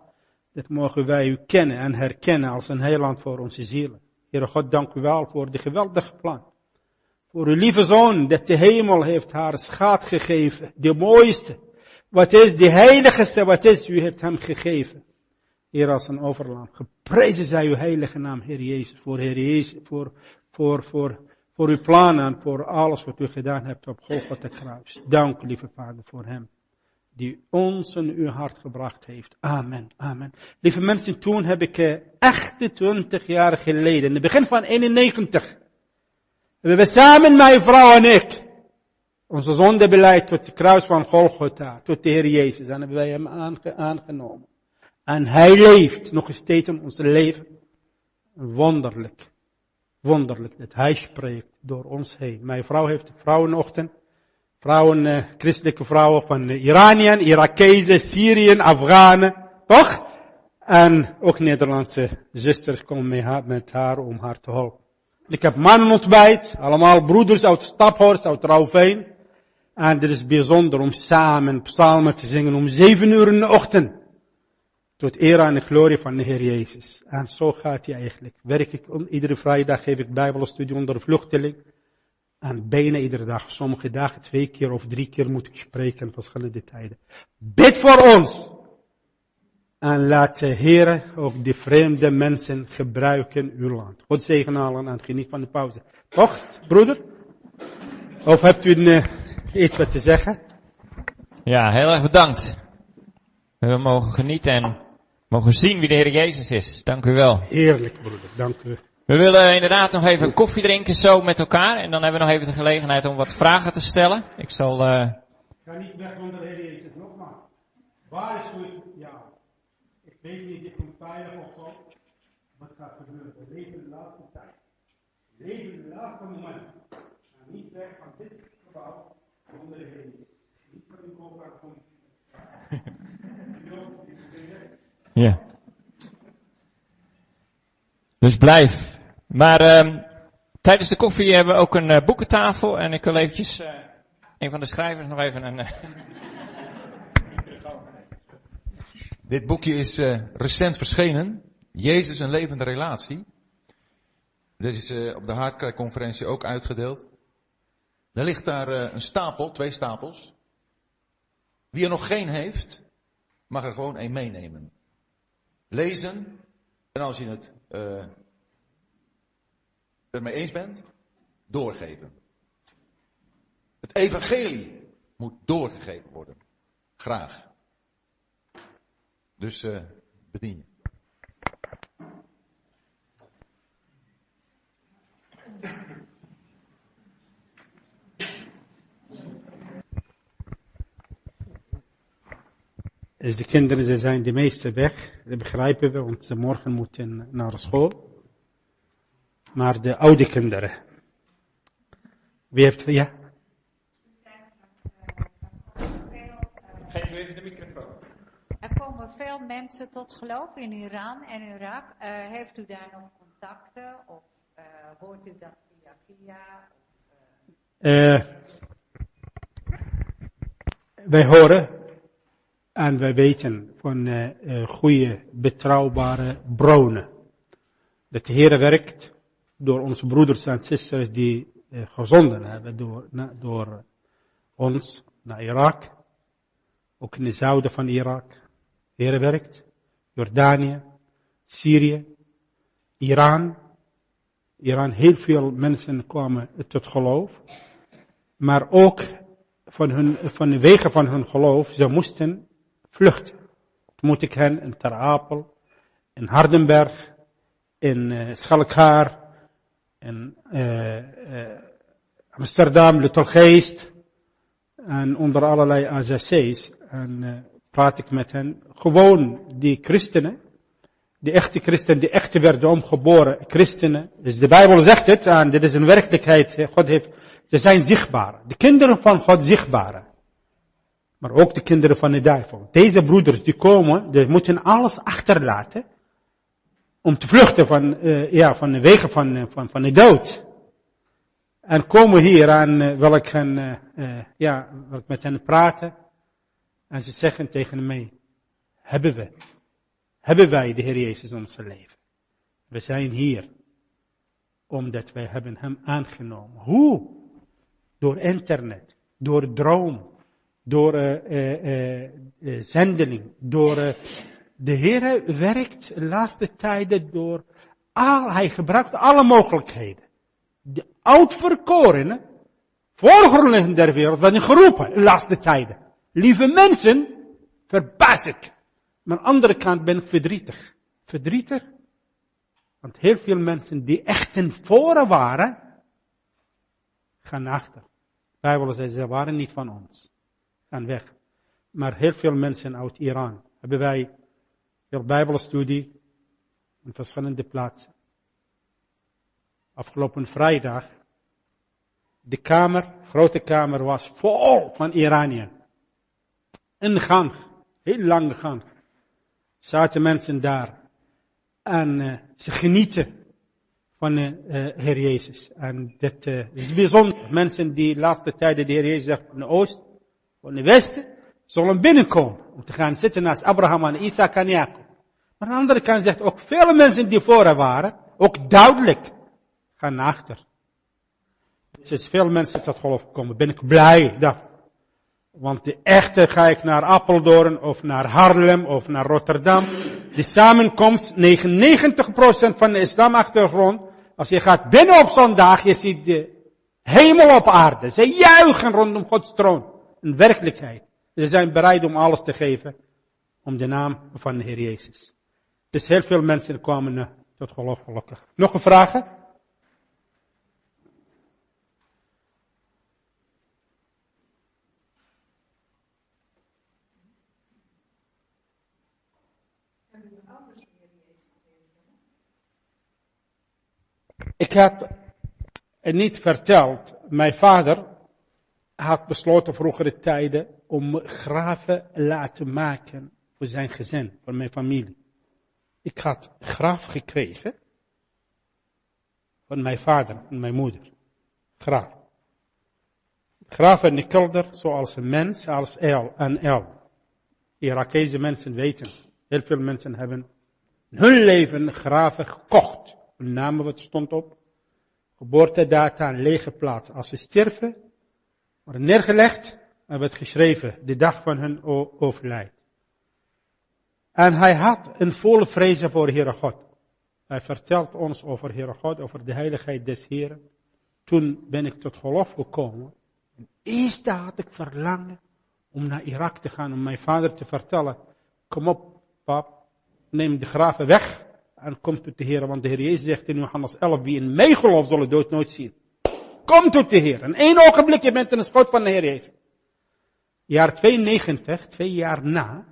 Dat mogen wij u kennen en herkennen als een heiland voor onze zielen. Heer God, dank u wel voor de geweldige plan. Voor uw lieve zoon, dat de hemel heeft haar schaat gegeven, de mooiste. Wat is de heiligste, wat is, u heeft hem gegeven. Heer als een overlam. Geprezen zij uw heilige naam, Heer Jezus, voor Heer Jezus, voor, voor, voor, voor uw plannen en voor alles wat u gedaan hebt op Golgotha kruis. Dank, lieve Vader, voor hem. Die ons in uw hart gebracht heeft. Amen, amen. Lieve mensen, toen heb ik uh, 28 jaar geleden, in het begin van 91, hebben we samen, mijn vrouw en ik, onze zondebeleid tot de kruis van Golgotha, tot de Heer Jezus, en hebben wij hem aangenomen. En Hij leeft nog steeds in ons leven. Wonderlijk. Wonderlijk dat Hij spreekt door ons heen. Mijn vrouw heeft vrouwenochtend. Vrouwen, uh, christelijke vrouwen van Iraniën, Irakezen, Syrië, Afghanen. Toch? En ook Nederlandse zusters komen mee haar, met haar om haar te helpen. Ik heb mannen ontbijt, allemaal broeders uit Staphorst, uit Rauveen. En het is bijzonder om samen psalmen te zingen om zeven uur in de ochtend. Tot eer en de glorie van de Heer Jezus. En zo gaat hij eigenlijk. Werk ik, iedere vrijdag geef ik bijbelstudie onder vluchteling. En bijna iedere dag, sommige dagen twee keer of drie keer moet ik spreken in verschillende tijden. Bid voor ons! En laat de Heer ook de vreemde mensen gebruiken uw land. God zegen allen en geniet van de pauze. Toch, broeder? Of hebt u een, uh, iets wat te zeggen? Ja, heel erg bedankt. We mogen genieten en mogen zien wie de Heer Jezus is. Dank u wel. Heerlijk, broeder. Dank u. We willen inderdaad nog even koffie drinken zo met elkaar. En dan hebben we nog even de gelegenheid om wat vragen te stellen. Ik zal... Uh... Ik ga niet weg van de Heer Jezus. Nogmaals. Waar is u? Ja. Ik weet niet, ik kom veilig of zo. Wat gaat gebeuren? We leven de laatste tijd. We leven de laatste moment. En niet weg van dit gebouw zonder de Heer Jezus. Niet van uw koopbaar komt. Ja. Dus blijf. Maar um, tijdens de koffie hebben we ook een uh, boekentafel en ik wil eventjes uh, een van de schrijvers nog even een. Uh... <laughs> Dit boekje is recent verschenen. Jezus een levende relatie. Dit is op de Hartkerkconferentie ook uitgedeeld. Er ligt daar een stapel, twee stapels. Wie er nog geen heeft, mag er gewoon één meenemen. Lezen, en als je het uh, ermee eens bent, doorgeven. Het evangelie moet doorgegeven worden. Graag. Dus uh, bedien je. Dus de kinderen, ze zijn de meeste weg. Dat begrijpen we, want ze morgen moeten naar school. Maar de oude kinderen. Wie heeft, ja? Geef even de microfoon. Er komen veel mensen tot geloof in Iran en Irak. Uh, heeft u daar nog contacten? Of uh, hoort u dat via via? Of, uh... wij horen en wij weten van uh, goede, betrouwbare bronnen. Dat de Heer werkt door onze broeders en zusters die uh, gezonden hebben door, door ons naar Irak. Ook in het zuiden van Irak. De Heer werkt. Jordanië, Syrië, Iran. Iran, heel veel mensen kwamen tot geloof. Maar ook van, hun, van wegen van hun geloof, ze moesten vluchten. Moet ik hen in Ter Apel, in Hardenberg, in uh, Schalkhaar, in uh, uh, Amsterdam, Luttelgeest en onder allerlei AZC's. En praat ik met hen. Gewoon die christenen, die echte christenen, die echte werden omgeboren christenen. Dus de Bijbel zegt het en dit is een werkelijkheid. God heeft, ze zijn zichtbaar. De kinderen van God zichtbaar maar ook de kinderen van de duivel. Deze broeders die komen, die moeten alles achterlaten om te vluchten van, uh, ja, van de wegen van, van, van de dood. En komen hier en uh, wil ik hen, ja, wil met hen praten. En ze zeggen tegen mij, hebben we, hebben wij de Heer Jezus in ons leven? We zijn hier omdat wij hebben hem aangenomen. Hoe? Door internet, door droom, door uh, zendeling, door De Heer werkt de laatste tijden door al, hij gebruikt alle mogelijkheden. De oudverkorenen, voorgrondleggend der wereld, werden geroepen de laatste tijden. Lieve mensen, verbaas ik. Maar aan de andere kant ben ik verdrietig. Verdrietig, want heel veel mensen die echt ten voren waren, gaan achter. De Bijbel zegt, ze waren niet van ons. Gaan weg. Maar heel veel mensen uit Iran hebben wij veel Bijbelstudie in verschillende plaatsen. Afgelopen vrijdag, de kamer, grote kamer was vol van Iranië. Een gang, heel lange gang. Zaten mensen daar. En uh, ze genieten van uh, Heer Jezus. En dat is bijzonder. Mensen die de laatste tijden de Heer Jezus zegt van de oosten, van de westen, zullen binnenkomen. Om te gaan zitten naast Abraham en Isaac en Jacob. Maar aan de andere kant zegt ook vele mensen die voor waren, ook duidelijk, gaan achter. Er is veel mensen tot geloof gekomen. Ben ik blij dat. Want de echte ga ik naar Apeldoorn of naar Haarlem of naar Rotterdam. De samenkomst, 99% van de islamachtergrond. Als je gaat binnen op zondag, je ziet de hemel op aarde. Ze juichen rondom Gods troon. Een werkelijkheid. Ze zijn bereid om alles te geven. Om de naam van de Heer Jezus. Dus heel veel mensen kwamen tot geloof gelukkig. Nog een vraag? Ik had niet verteld. Mijn vader had besloten vroegere tijden om graven laten maken voor zijn gezin, voor mijn familie. Ik had graf gekregen van mijn vader en mijn moeder. Graf. Graf in de kelder zoals een mens, als El en El. Irakese mensen weten, heel veel mensen hebben hun leven graven gekocht. Hun namen wat stond op. Geboortedata, een lege plaats. Als ze sterven, worden neergelegd en werd geschreven de dag van hun overlijden. En hij had een volle vrezen voor Heere God. Hij vertelt ons over Heere God, over de heiligheid des Heeren. Toen ben ik tot geloof gekomen. En eerst had ik verlangen om naar Irak te gaan, om mijn vader te vertellen. Kom op, pap, neem de graven weg en kom tot de Heer. Want de Heer Jezus zegt in Johannes 11, wie in mij gelooft, zal dood nooit zien. Kom tot de Heer. In één ogenblik, je bent in de schot van de Heer Jezus. Jaar 92, twee jaar na,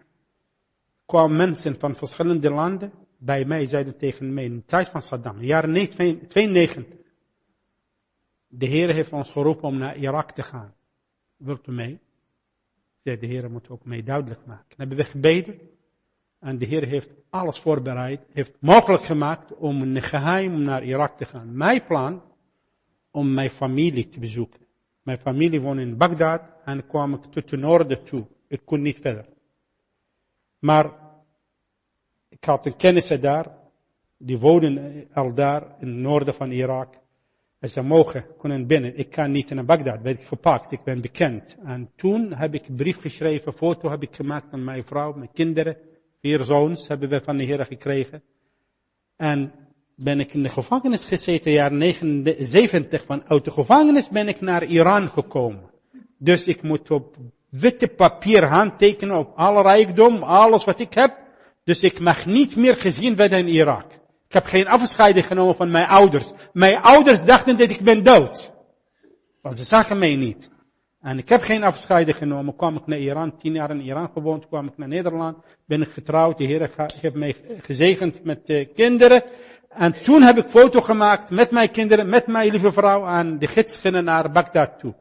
kwamen mensen van verschillende landen bij mij, zeiden tegen mij in de tijd van Saddam, jaar 92. De Heer heeft ons geroepen om naar Irak te gaan. Wilt u mee? Zei de Heer moet ook mee duidelijk maken. Dan hebben we gebeden. En de Heer heeft alles voorbereid, heeft mogelijk gemaakt om een geheim naar Irak te gaan. Mijn plan om mijn familie te bezoeken. Mijn familie woonde in Bagdad en kwam ik tot het noorden toe. Ik kon niet verder. Maar ik had een kennissen daar, die woonden al daar in het noorden van Irak. En ze mogen, kunnen binnen. Ik kan niet naar Bagdad, werd ik gepakt, ik ben bekend. En toen heb ik een brief geschreven, foto heb ik gemaakt van mijn vrouw, mijn kinderen. Vier zoons hebben we van de Heer gekregen. En ben ik in de gevangenis gezeten, jaar 79 van uit de gevangenis ben ik naar Iran gekomen. Dus ik moet op witte papier handtekenen op alle rijkdom, alles wat ik heb. Dus ik mag niet meer gezien worden in Irak. Ik heb geen afscheid genomen van mijn ouders. Mijn ouders dachten dat ik ben dood. Want ze zagen mij niet. En ik heb geen afscheid genomen. Kwam ik naar Iran, tien jaar in Iran gewoond. Kwam ik naar Nederland. Ben ik getrouwd. De Heer heeft mij gezegend met kinderen. En toen heb ik foto gemaakt met mijn kinderen, met mijn lieve vrouw. En de gids gingen naar Bagdad toe.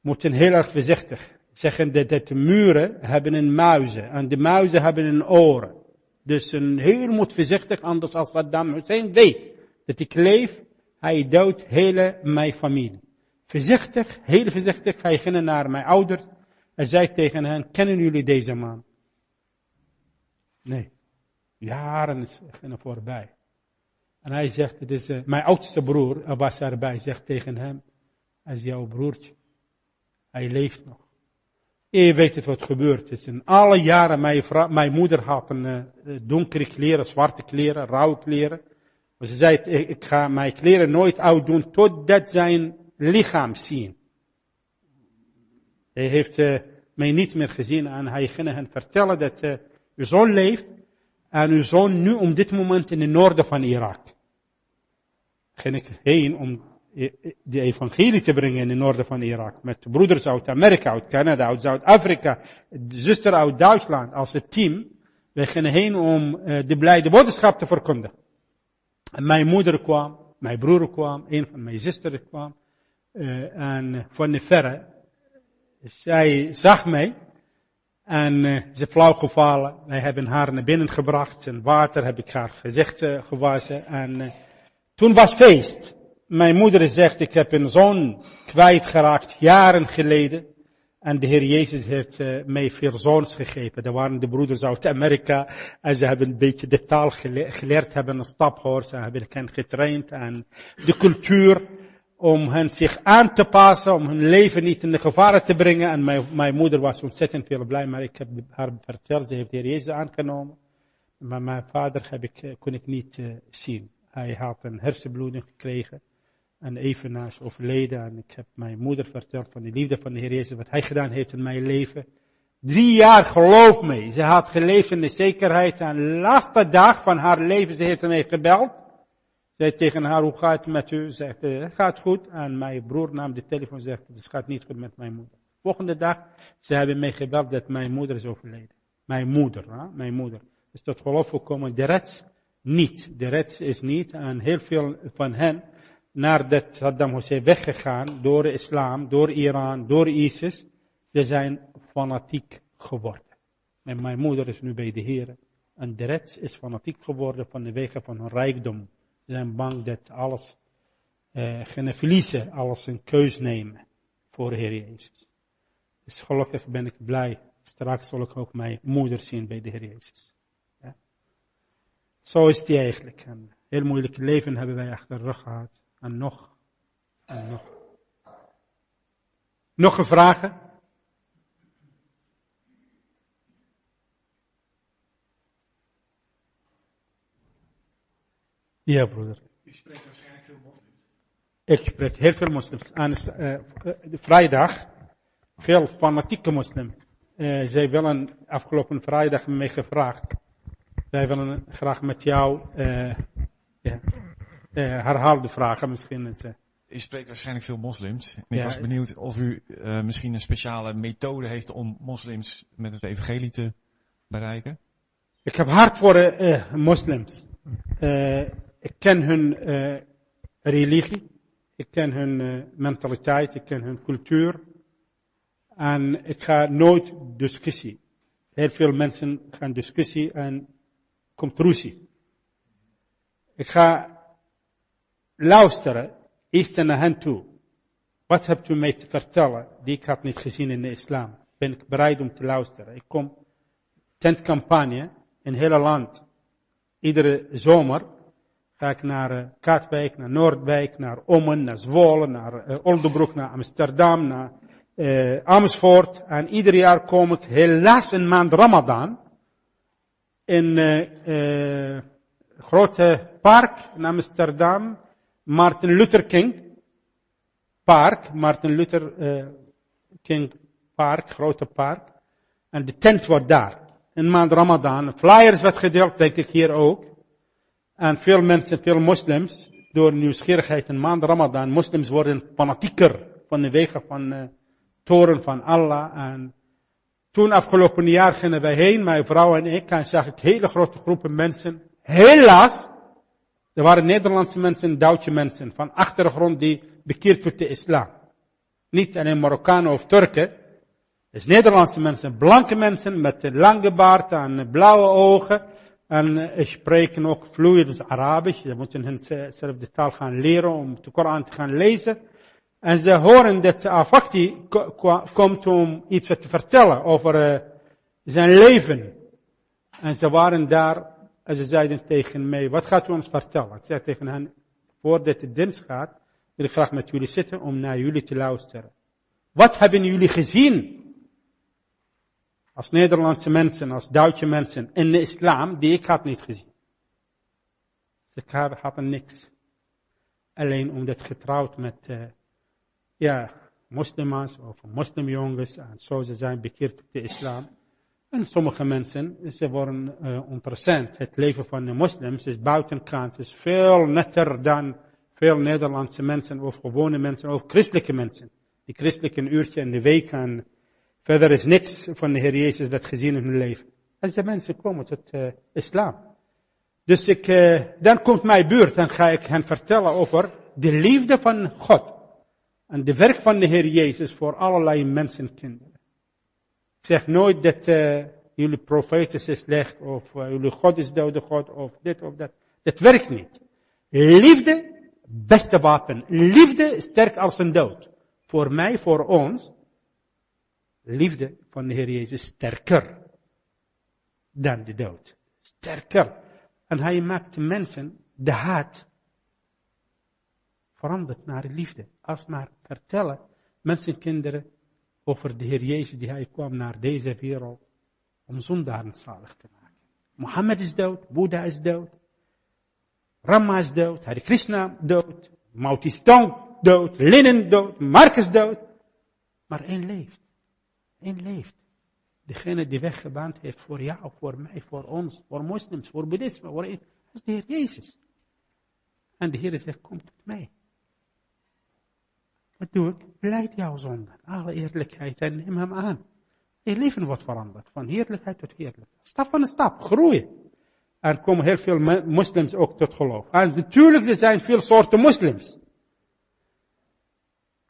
Moeten heel erg voorzichtig zeggen dat de muren hebben een muizen. En de muizen hebben een oren. Dus een heel moet voorzichtig, anders als Saddam Hussein weet dat ik leef, hij doodt hele mijn familie. Voorzichtig, heel voorzichtig, hij ging naar mijn ouders en zei tegen hen, kennen jullie deze man? Nee. Jaren gingen voorbij. En hij zegt, het is uh, mijn oudste broer, was erbij, zegt tegen hem, hij is jouw broertje. Hij leeft nog. Je weet het wat gebeurd is. In alle jaren, mijn, mijn moeder had een uh, donkere kleren, zwarte kleren, rauwe kleren. Maar ze zei, ik ga mijn kleren nooit oud doen totdat zijn lichaam zien. Hij heeft uh, mij niet meer gezien en hij ging hen vertellen dat uh, uw zoon leeft en uw zoon nu op dit moment in het noorden van Irak. Ging ik heen om de evangelie te brengen in het noorden van Irak. Met broeders uit Amerika, uit Canada, uit Zuid-Afrika, zuster uit Duitsland als het team. Wij gingen heen om uh, de blijde boodschap te verkondigen. En mijn moeder kwam, mijn broer kwam, een van mijn zusters kwam. Uh, en van de verre, zij zag mij. En ze flauw gevallen. Wij hebben haar naar binnen gebracht. En water heb ik haar gezicht gewassen. En toen was feest. Mijn moeder zegt, ik heb een zoon kwijtgeraakt jaren geleden. En de Heer Jezus heeft mij veel zoons gegeven. Dat waren de broeders uit Amerika. En ze hebben een beetje de taal geleerd, hebben een staphoor. Ze hebben hen getraind. En de cultuur om hen zich aan te passen. Om hun leven niet in de gevaren te brengen. En mijn, mijn moeder was ontzettend veel blij. Maar ik heb haar verteld, ze heeft de Heer Jezus aangenomen. Maar mijn vader heb ik, kon ik niet uh, zien. Hij had een hersenbloeding gekregen en evenaars overleden. En ik heb mijn moeder verteld van de liefde van de Heer Jezus, wat Hij gedaan heeft in mijn leven. Drie jaar, geloof me. Ze had geleefd in de zekerheid. En de laatste dag van haar leven, ze heeft mij gebeld. Zei tegen haar, hoe gaat het met u? Zegt, het gaat goed. En mijn broer nam de telefoon en zegt, het gaat niet goed met mijn moeder. Volgende dag, ze hebben mij gebeld dat mijn moeder is overleden. Mijn moeder, hè? mijn moeder. Dus tot geloof gekomen, de rest niet. De rest is niet. En heel veel van hen, nadat Saddam Hussein weggegaan door de islam, door Iran, door ISIS, ze zijn fanatiek geworden. En mijn moeder is nu bij de Heer. En de rest is fanatiek geworden van de wegen van hun rijkdom. Ze zijn bang dat alles uh, gaan verliezen, alles een keus nemen voor de Heer Jezus. Dus gelukkig ben ik blij. Straks zal ik ook mijn moeder zien bij de Heer Jezus. Ja. Zo is die eigenlijk. Een heel moeilijk leven hebben wij achter de rug gehad. En nog. En nog. Nog een vragen? Ja, broeder. U spreekt waarschijnlijk veel moslims. Ik spreek heel veel moslims. En uh, vrijdag, veel fanatieke moslims. Uh, zij willen afgelopen vrijdag mij gevraagd. Zij willen graag met jou uh, ja, uh, herhaal de vragen misschien. U spreekt waarschijnlijk veel moslims. En ik Ja. was benieuwd of u misschien een speciale methode heeft om moslims met het evangelie te bereiken. Ik heb hart voor moslims. Ik ken hun uh, religie. Ik ken hun uh, mentaliteit. Ik ken hun cultuur. En ik ga nooit discussie. Heel veel mensen gaan discussie en komt ruzie. Ik ga luisteren, eerst naar hen toe. Wat hebt u mij te vertellen die ik had niet gezien in de islam? Ben ik bereid om te luisteren? Ik kom tentcampagne in het hele land. Iedere zomer ga ik naar uh, Katwijk, naar Noordwijk, naar Ommen, naar Zwolle, naar uh, Oldebroek, naar Amsterdam, naar uh, Amersfoort. En ieder jaar kom ik helaas in maand Ramadan in uh, grote park in Amsterdam, Martin Luther King Park, Martin Luther King Park, grote park. En de tent wordt daar. In maand Ramadan. Flyers werd gedeeld, denk ik hier ook. En veel mensen, veel moslims, door nieuwsgierigheid in maand Ramadan, moslims worden fanatieker van de wegen van uh, toren van Allah. En toen afgelopen jaar gingen wij heen, mijn vrouw en ik, en zag ik hele grote groepen mensen. Helaas, er waren Nederlandse mensen, Duitse mensen, van achtergrond die bekeerd tot de islam. Niet alleen Marokkanen of Turken. Dus Nederlandse mensen, blanke mensen met lange baard en blauwe ogen. En uh, spreken ook vloeiend Arabisch. Ze moeten hun zelf de taal gaan leren om de Koran te gaan lezen. En ze horen dat Afakti komt om iets te vertellen over uh, zijn leven. En ze waren daar en ze zeiden tegen mij, wat gaat u ons vertellen? Ik zei tegen hen, voordat de dienst gaat, wil ik graag met jullie zitten om naar jullie te luisteren. Wat hebben jullie gezien als Nederlandse mensen, als Duitse mensen in de islam, die ik had niet gezien. Ze hadden niks. Alleen omdat getrouwd met, uh, ja, moslims of moslimjongens en zo ze zijn bekeerd op de islam. En sommige mensen, ze worden uh. Het leven van de moslims is buitenkant, is veel netter dan veel Nederlandse mensen of gewone mensen of christelijke mensen. Die christelijke uurtje in de week en verder is niks van de Heer Jezus dat gezien in hun leven. Als de mensen komen tot uh, islam. Dus ik, uh, dan komt mijn buurt en ga ik hen vertellen over de liefde van God. En de werk van de Heer Jezus voor allerlei mensenkinderen. Ik zeg nooit dat uh, jullie profeet is slecht of jullie God is dode God of dit of dat. Dat werkt niet. Liefde, beste wapen. Liefde sterk als een dood. Voor mij, voor ons, liefde van de Heer Jezus sterker dan de dood. Sterker. En hij maakt mensen de haat verandert naar liefde. Als maar vertellen mensen, kinderen, over de Heer Jezus die hij kwam naar deze wereld om zondaren zalig te maken. Mohammed is dood, Boeddha is dood, Rama is dood, Hare Krishna dood, Mautistong dood, Lenin dood, Marcus dood. Maar één leeft. Eén leeft. Degene die weggebaand heeft voor jou, voor mij, voor ons, voor moslims, voor boeddhisme, voor dat is de Heer Jezus. En de Heer zegt, kom tot mij. Wat doe ik? Beleid jouw zonde. Alle eerlijkheid en neem hem aan. Je leven wordt veranderd. Van heerlijkheid tot heerlijkheid. Stap van stap. Groeien. Er komen heel veel moslims ook tot geloof. En natuurlijk, er zijn veel soorten moslims.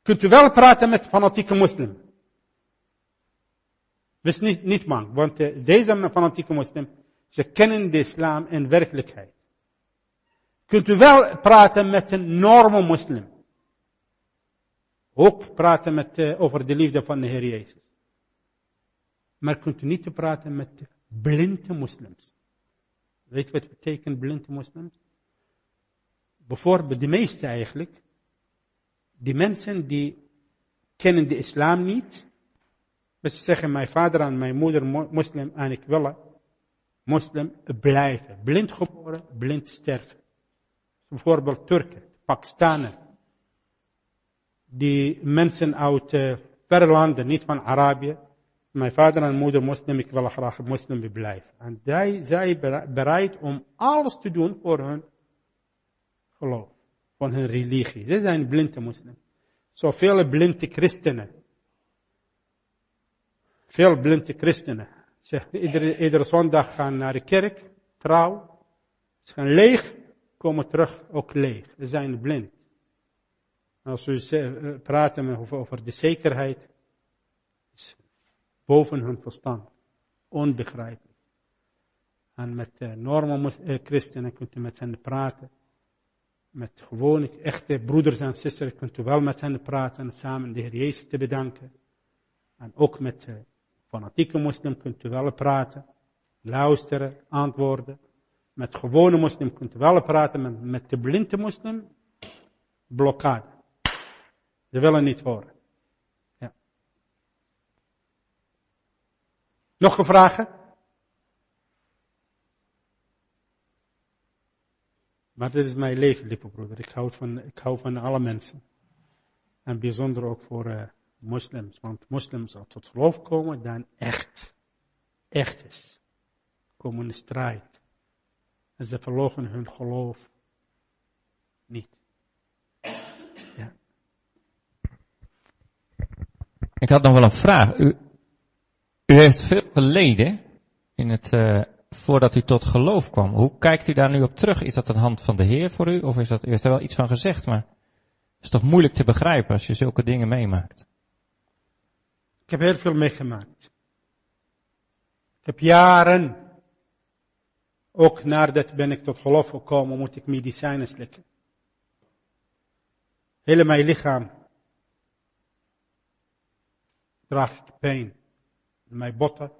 Kunt u wel praten met fanatieke moslim. Wees niet, niet bang, want uh, deze fanatieke moslim, ze kennen de islam in werkelijkheid. Kunt u wel praten met een norme moslim. Ook praten met, uh, over de liefde van de Heer Jezus. Maar kunt u niet praten met blinde moslims. Weet wat betekent blinde moslims? Bijvoorbeeld de meeste eigenlijk. Die mensen die kennen de islam niet. Maar ze zeggen mijn vader en mijn moeder moslim en ik wil moslim blijven. Blind geboren, blind sterven. Bijvoorbeeld Turken, Pakistanen, die mensen uit uh, landen, niet van Arabië. Mijn vader en moeder moslim, ik wil graag moslim blijven. En zij zijn bereid om alles te doen voor hun geloof, voor hun religie. Ze zijn blinde moslim. Zoveel blinde christenen. Veel blinde christenen. Ze iedere, iedere zondag gaan naar de kerk, trouw. Ze gaan leeg, komen terug ook leeg. Ze zijn blind. Als we eh, praten over de zekerheid, is boven hun verstand. Onbegrijpelijk. En met uh, norme uh, christenen kunt u met hen praten. Met gewone, echte broeders en zusters kunt u wel met hen praten en samen de Heer Jezus te bedanken. En ook met fanatieke moslim kunt u wel praten, luisteren, antwoorden. Met gewone moslim kunt u wel praten, met, met de blinde moslim, blokkade. Ze willen niet horen. Ja. Nog een vragen? Maar dit is mijn leven, lieve broeder. Ik hou van, ik hou van alle mensen. En bijzonder ook voor uh, moslims. Want moslims als tot geloof komen, dan echt. Echt is. Komen strijd. En ze verlogen hun geloof niet. Ik had nog wel een vraag. U, u heeft veel geleden in het, uh, voordat u tot geloof kwam. Hoe kijkt u daar nu op terug? Is dat een hand van de Heer voor u? Of is dat, u heeft er wel iets van gezegd, maar het is toch moeilijk te begrijpen als je zulke dingen meemaakt? Ik heb heel veel meegemaakt. Ik heb jaren, ook nadat ben ik tot geloof gekomen, moet ik medicijnen slikken. Hele mijn lichaam draag ik pijn in mijn botten,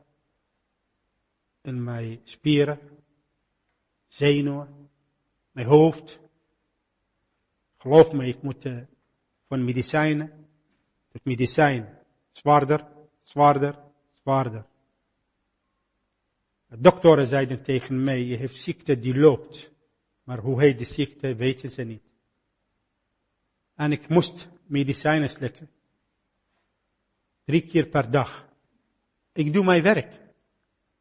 in mijn spieren, zenuwen, mijn hoofd. Geloof me, ik moet uh, van medicijnen tot medicijn zwaarder, zwaarder, zwaarder. De doktoren zeiden tegen mij, je hebt ziekte die loopt. Maar hoe heet de ziekte, weten ze niet. En ik moest medicijnen slikken. Drie keer per dag. Ik doe mijn werk.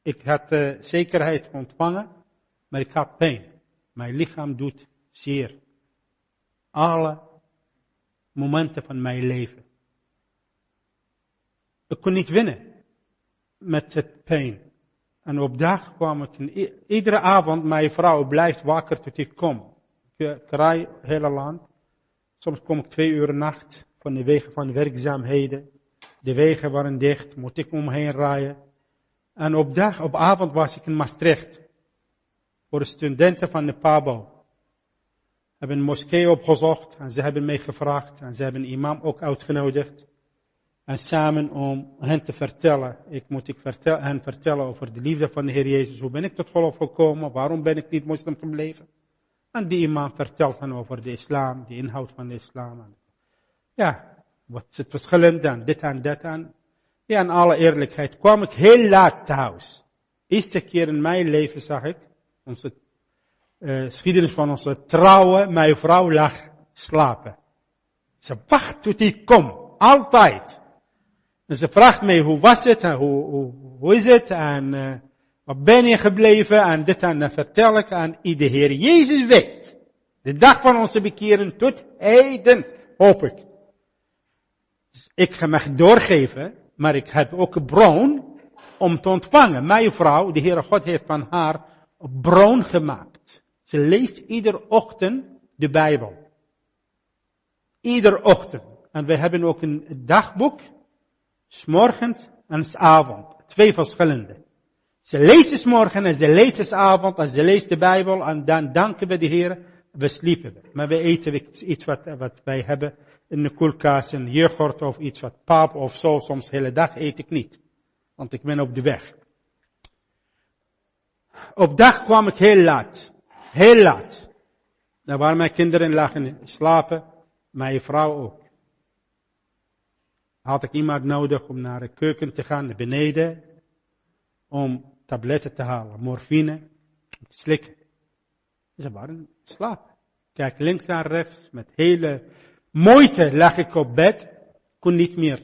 Ik had uh, zekerheid ontvangen, maar ik had pijn. Mijn lichaam doet zeer. Alle momenten van mijn leven. Ik kon niet winnen met het pijn. En op dag kwam ik, iedere avond, mijn vrouw blijft wakker tot ik kom. Ik rij het hele land. Soms kom ik twee uur nacht van de wegen van werkzaamheden. De wegen waren dicht, moet ik omheen rijden. En op dag, op avond was ik in Maastricht. Voor de studenten van de Pabo. Hebben een moskee opgezocht en ze hebben mij gevraagd. En ze hebben imam ook uitgenodigd. En samen om hen te vertellen. Ik moet ik hen vertellen over de liefde van de Heer Jezus. Hoe ben ik tot geloof gekomen? Waarom ben ik niet moslim gebleven? En die imam vertelt hen over de islam, de inhoud van de islam. Ja, wat is het verschillend dan? Dit en dat en. Ja, in alle eerlijkheid kwam ik heel laat thuis. Eerste keer in mijn leven zag ik onze uh, geschiedenis van onze trouwe, mijn vrouw lag slapen. Ze wacht tot ik kom. Altijd. En ze vraagt mij hoe was het en hoe, hoe, hoe is het en uh, wat ben je gebleven en dit en dat vertel ik aan de Heer Jezus weet. De dag van onze bekeren tot heden, hoop ik. Dus ik ga me doorgeven, maar ik heb ook een bron om te ontvangen. Mijn vrouw, de Heere God heeft van haar een bron gemaakt. Ze leest iedere ochtend de Bijbel. Iedere ochtend. En we hebben ook een dagboek S'morgens en s'avond. Twee verschillende. Ze leest s'morgen en ze leest s'avond en ze leest de Bijbel en dan danken we de Heer. We sliepen we. Maar we eten iets wat, wat wij hebben in de koelkast, een yoghurt of iets wat pap of zo. Soms de hele dag eet ik niet. Want ik ben op de weg. Op dag kwam ik heel laat. Heel laat. Daar waren mijn kinderen lagen slapen. Mijn vrouw ook had ik iemand nodig om naar de keuken te gaan, naar beneden, om tabletten te halen, morfine, te slikken. Ze waren slaap. Kijk links en rechts, met hele moeite lag ik op bed, kon niet meer.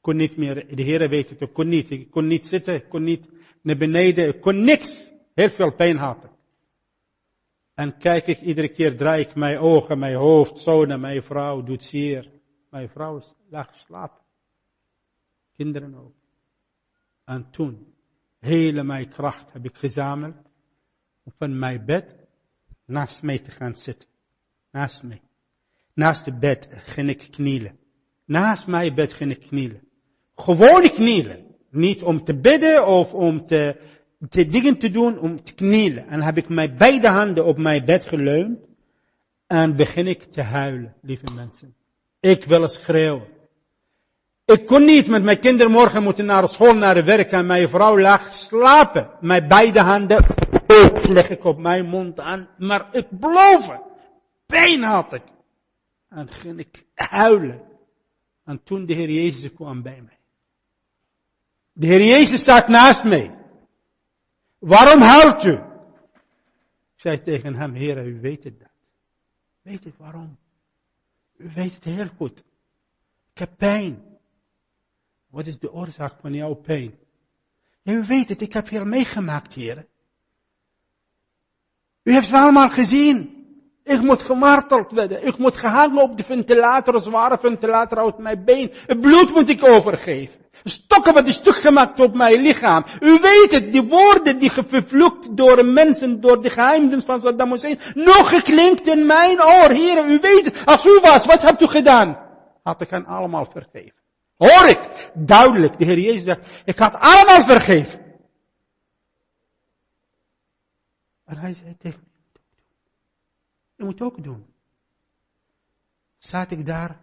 Kon niet meer, de heren weet het, ik kon niet. Ik kon niet zitten, ik kon niet naar beneden, ik kon niks. Heel veel pijn had ik. En kijk ik, iedere keer draai ik mijn ogen, mijn hoofd zo naar mijn vrouw, doet zeer. Mijn vrouw lag slaap kinderen ook. En toen, hele mijn kracht heb ik gezameld om van mijn bed naast mij te gaan zitten. Naast mij. Naast het bed ging ik knielen. Naast mijn bed ging ik knielen. Gewoon knielen. Niet om te bidden of om te, te dingen te doen, om te knielen. En heb ik mijn beide handen op mijn bed geleund. En begin ik te huilen, lieve mensen. Ik wil schreeuwen. Ik kon niet met mijn kinderen morgen moeten naar school, naar werk en mijn vrouw lag slapen. Mijn beide handen leg ik op mijn mond aan, maar ik beloof Pijn had ik. En ging ik huilen. En toen de Heer Jezus kwam bij mij. De Heer Jezus staat naast mij. Waarom huilt u? Ik zei tegen hem, Heer, u weet het dat. Weet het waarom? U weet het heel goed. Ik heb pijn. Wat is de oorzaak van jouw pijn? U weet het, ik heb hier meegemaakt, heren. U heeft het allemaal gezien. Ik moet gemarteld worden. Ik moet gehangen op de ventilator, zware ventilator uit mijn been. Het bloed moet ik overgeven. Stokken wat is stuk gemaakt op mijn lichaam. U weet het, die woorden die vervloekt door mensen, door de geheimen van Saddam Hussein, nog geklinkt in mijn oor. Heren, u weet het, als u was, wat hebt u gedaan? Had ik hen allemaal vergeven. Hoor ik duidelijk. De Heer Jezus zegt, ik had allemaal vergeven. En hij zei tegen me, je moet ook doen. Zat ik daar,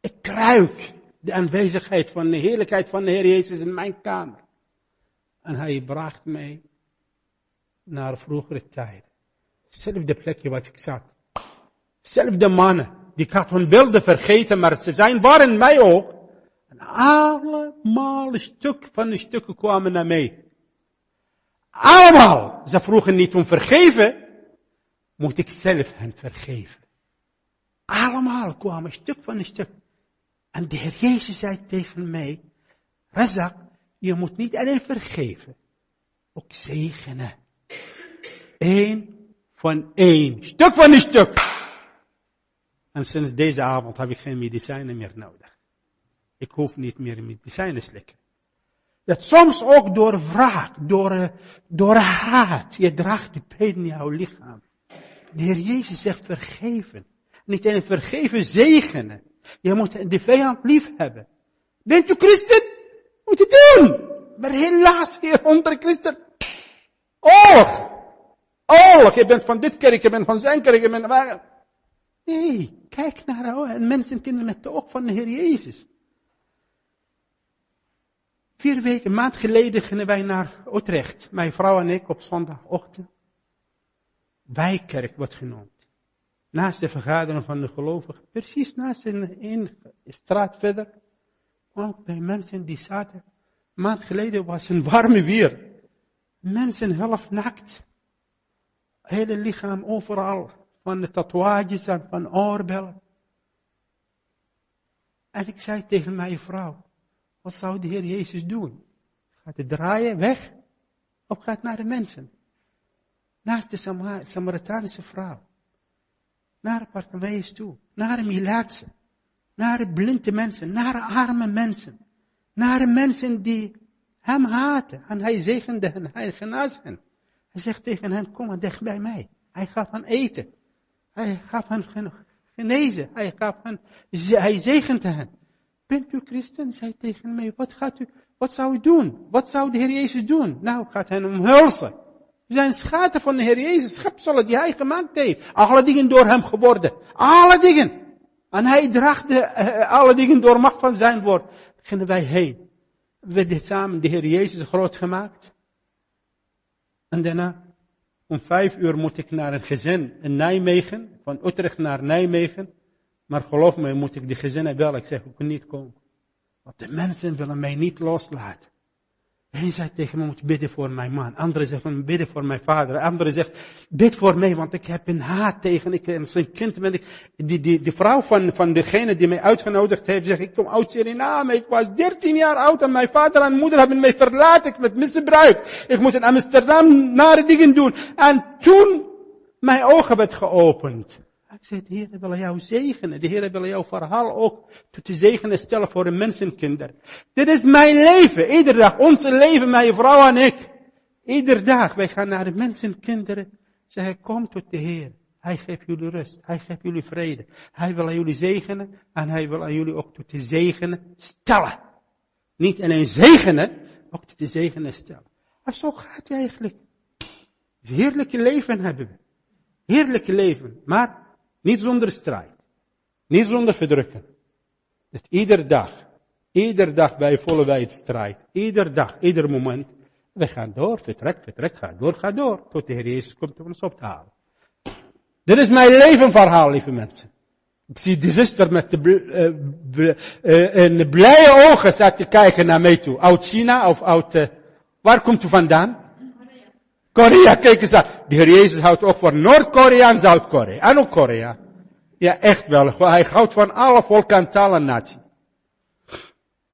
ik kruik de aanwezigheid van de heerlijkheid van de Heer Jezus in mijn kamer. En hij bracht mij naar vroegere tijd. Zelfde plekje wat ik zat. Zelfde mannen. Die ik had vergeten, maar ze zijn waren mij ook. En allemaal stuk van de stukken kwamen naar mij. Allemaal. Ze vroegen niet om vergeven. Moet ik zelf hen vergeven. Allemaal kwamen stuk van een stuk. En de Heer Jezus zei tegen mij, Razak, je moet niet alleen vergeven, ook zegenen. Eén van één, stuk van een stuk. En sinds deze avond heb ik geen medicijnen meer nodig. Ik hoef niet meer medicijnen slikken. Dat soms ook door wraak, door, eh, door haat. Je draagt de pijn in jouw lichaam. De Heer Jezus zegt vergeven. Niet alleen vergeven, zegenen. Je moet de vijand lief hebben. Bent u christen? Moet je doen. Maar helaas, hier onder christen. Oorlog. Oorlog. Je bent van dit kerk, je bent van zijn kerk, je bent van... Nee, kijk naar oh, mensen, kinderen met de oog van de Heer Jezus. Vier weken, een maand geleden gingen wij naar Utrecht. Mijn vrouw en ik op zondagochtend. Wijkerk wordt genoemd. Naast de vergadering van de gelovigen. Precies naast een, straat verder. kwam bij mensen die zaten. Een maand geleden was een warme weer. Mensen half nakt. Hele lichaam overal. Van de tatoeages en van oorbellen. En ik zei tegen mijn vrouw. Wat zou de Heer Jezus doen? Gaat hij draaien weg? Of gaat naar de mensen? Naast de Samaritanische vrouw. Naar Bartimaeus toe. Naar de Milaatse. Naar de blinde mensen. Naar de arme mensen. Naar de mensen die hem haten. En hij zegende hen. Hij genas hen. Hij zegt tegen hen, kom maar dicht bij mij. Hij gaf hen eten. Hij gaf hen genezen. Hij gaf hen, hij zegende hen. Bent u christen? Zei tegen mij, wat gaat u, wat zou u doen? Wat zou de Heer Jezus doen? Nou, gaat hij omhulzen. We zijn schatten van de Heer Jezus, schepselen die hij gemaakt heeft. Alle dingen door hem geworden. Alle dingen. En hij draagt de, uh, alle dingen door macht van zijn woord. Gingen wij heen. We hebben samen de Heer Jezus groot gemaakt. En daarna, om vijf uur moet ik naar een gezin in Nijmegen. Van Utrecht naar Nijmegen. Maar geloof me, moet ik de gezinnen bellen. Ik zeg, ik kan niet komen. Want de mensen willen mij niet loslaten. Eén zei tegen me, moet bidden voor mijn man. Andere zegt, bidden voor mijn vader. Andere zegt, bid voor mij, want ik heb een haat tegen ik en zijn kind. Ben ik, die, die, die vrouw van, van degene die mij uitgenodigd heeft, zegt, ik kom uit Suriname. Ik was 13 jaar oud en mijn vader en moeder hebben mij verlaten met misbruik. Ik moet in Amsterdam nare dingen doen. En toen, mijn ogen werd geopend. Ik zei, de Heer wil jou zegenen. De Heer wil jouw verhaal ook te zegenen stellen voor de mensenkinder. Dit is mijn leven. Iedere dag. Onze leven, mijn vrouw en ik. Iedere dag. Wij gaan naar de mensenkinderen. Zeggen, kom tot de Heer. Hij geeft jullie rust. Hij geeft jullie vrede. Hij wil aan jullie zegenen. En hij wil aan jullie ook tot de zegenen stellen. Niet alleen zegenen, ook tot de zegenen stellen. En zo gaat het eigenlijk. Heerlijke leven hebben we. Heerlijke leven. Maar niet zonder strijd. Niet zonder verdrukken. Dat iedere dag, iedere dag bij volle wij het strijd. Iedere dag, ieder moment. We gaan door, vertrek, vertrek, ga door, ga door. Tot de Heer Jezus komt om ons op te halen. Dit is mijn levenverhaal, lieve mensen. Ik zie die zuster met de, uh, blije ogen zat te kijken naar mij toe. Uit China of uit, uh, waar komt u vandaan? Korea, kijk eens aan. De Heer Jezus houdt ook voor Noord-Korea en Zuid-Korea. En ook Korea. Ja, echt wel. Hij houdt van alle volken en natie.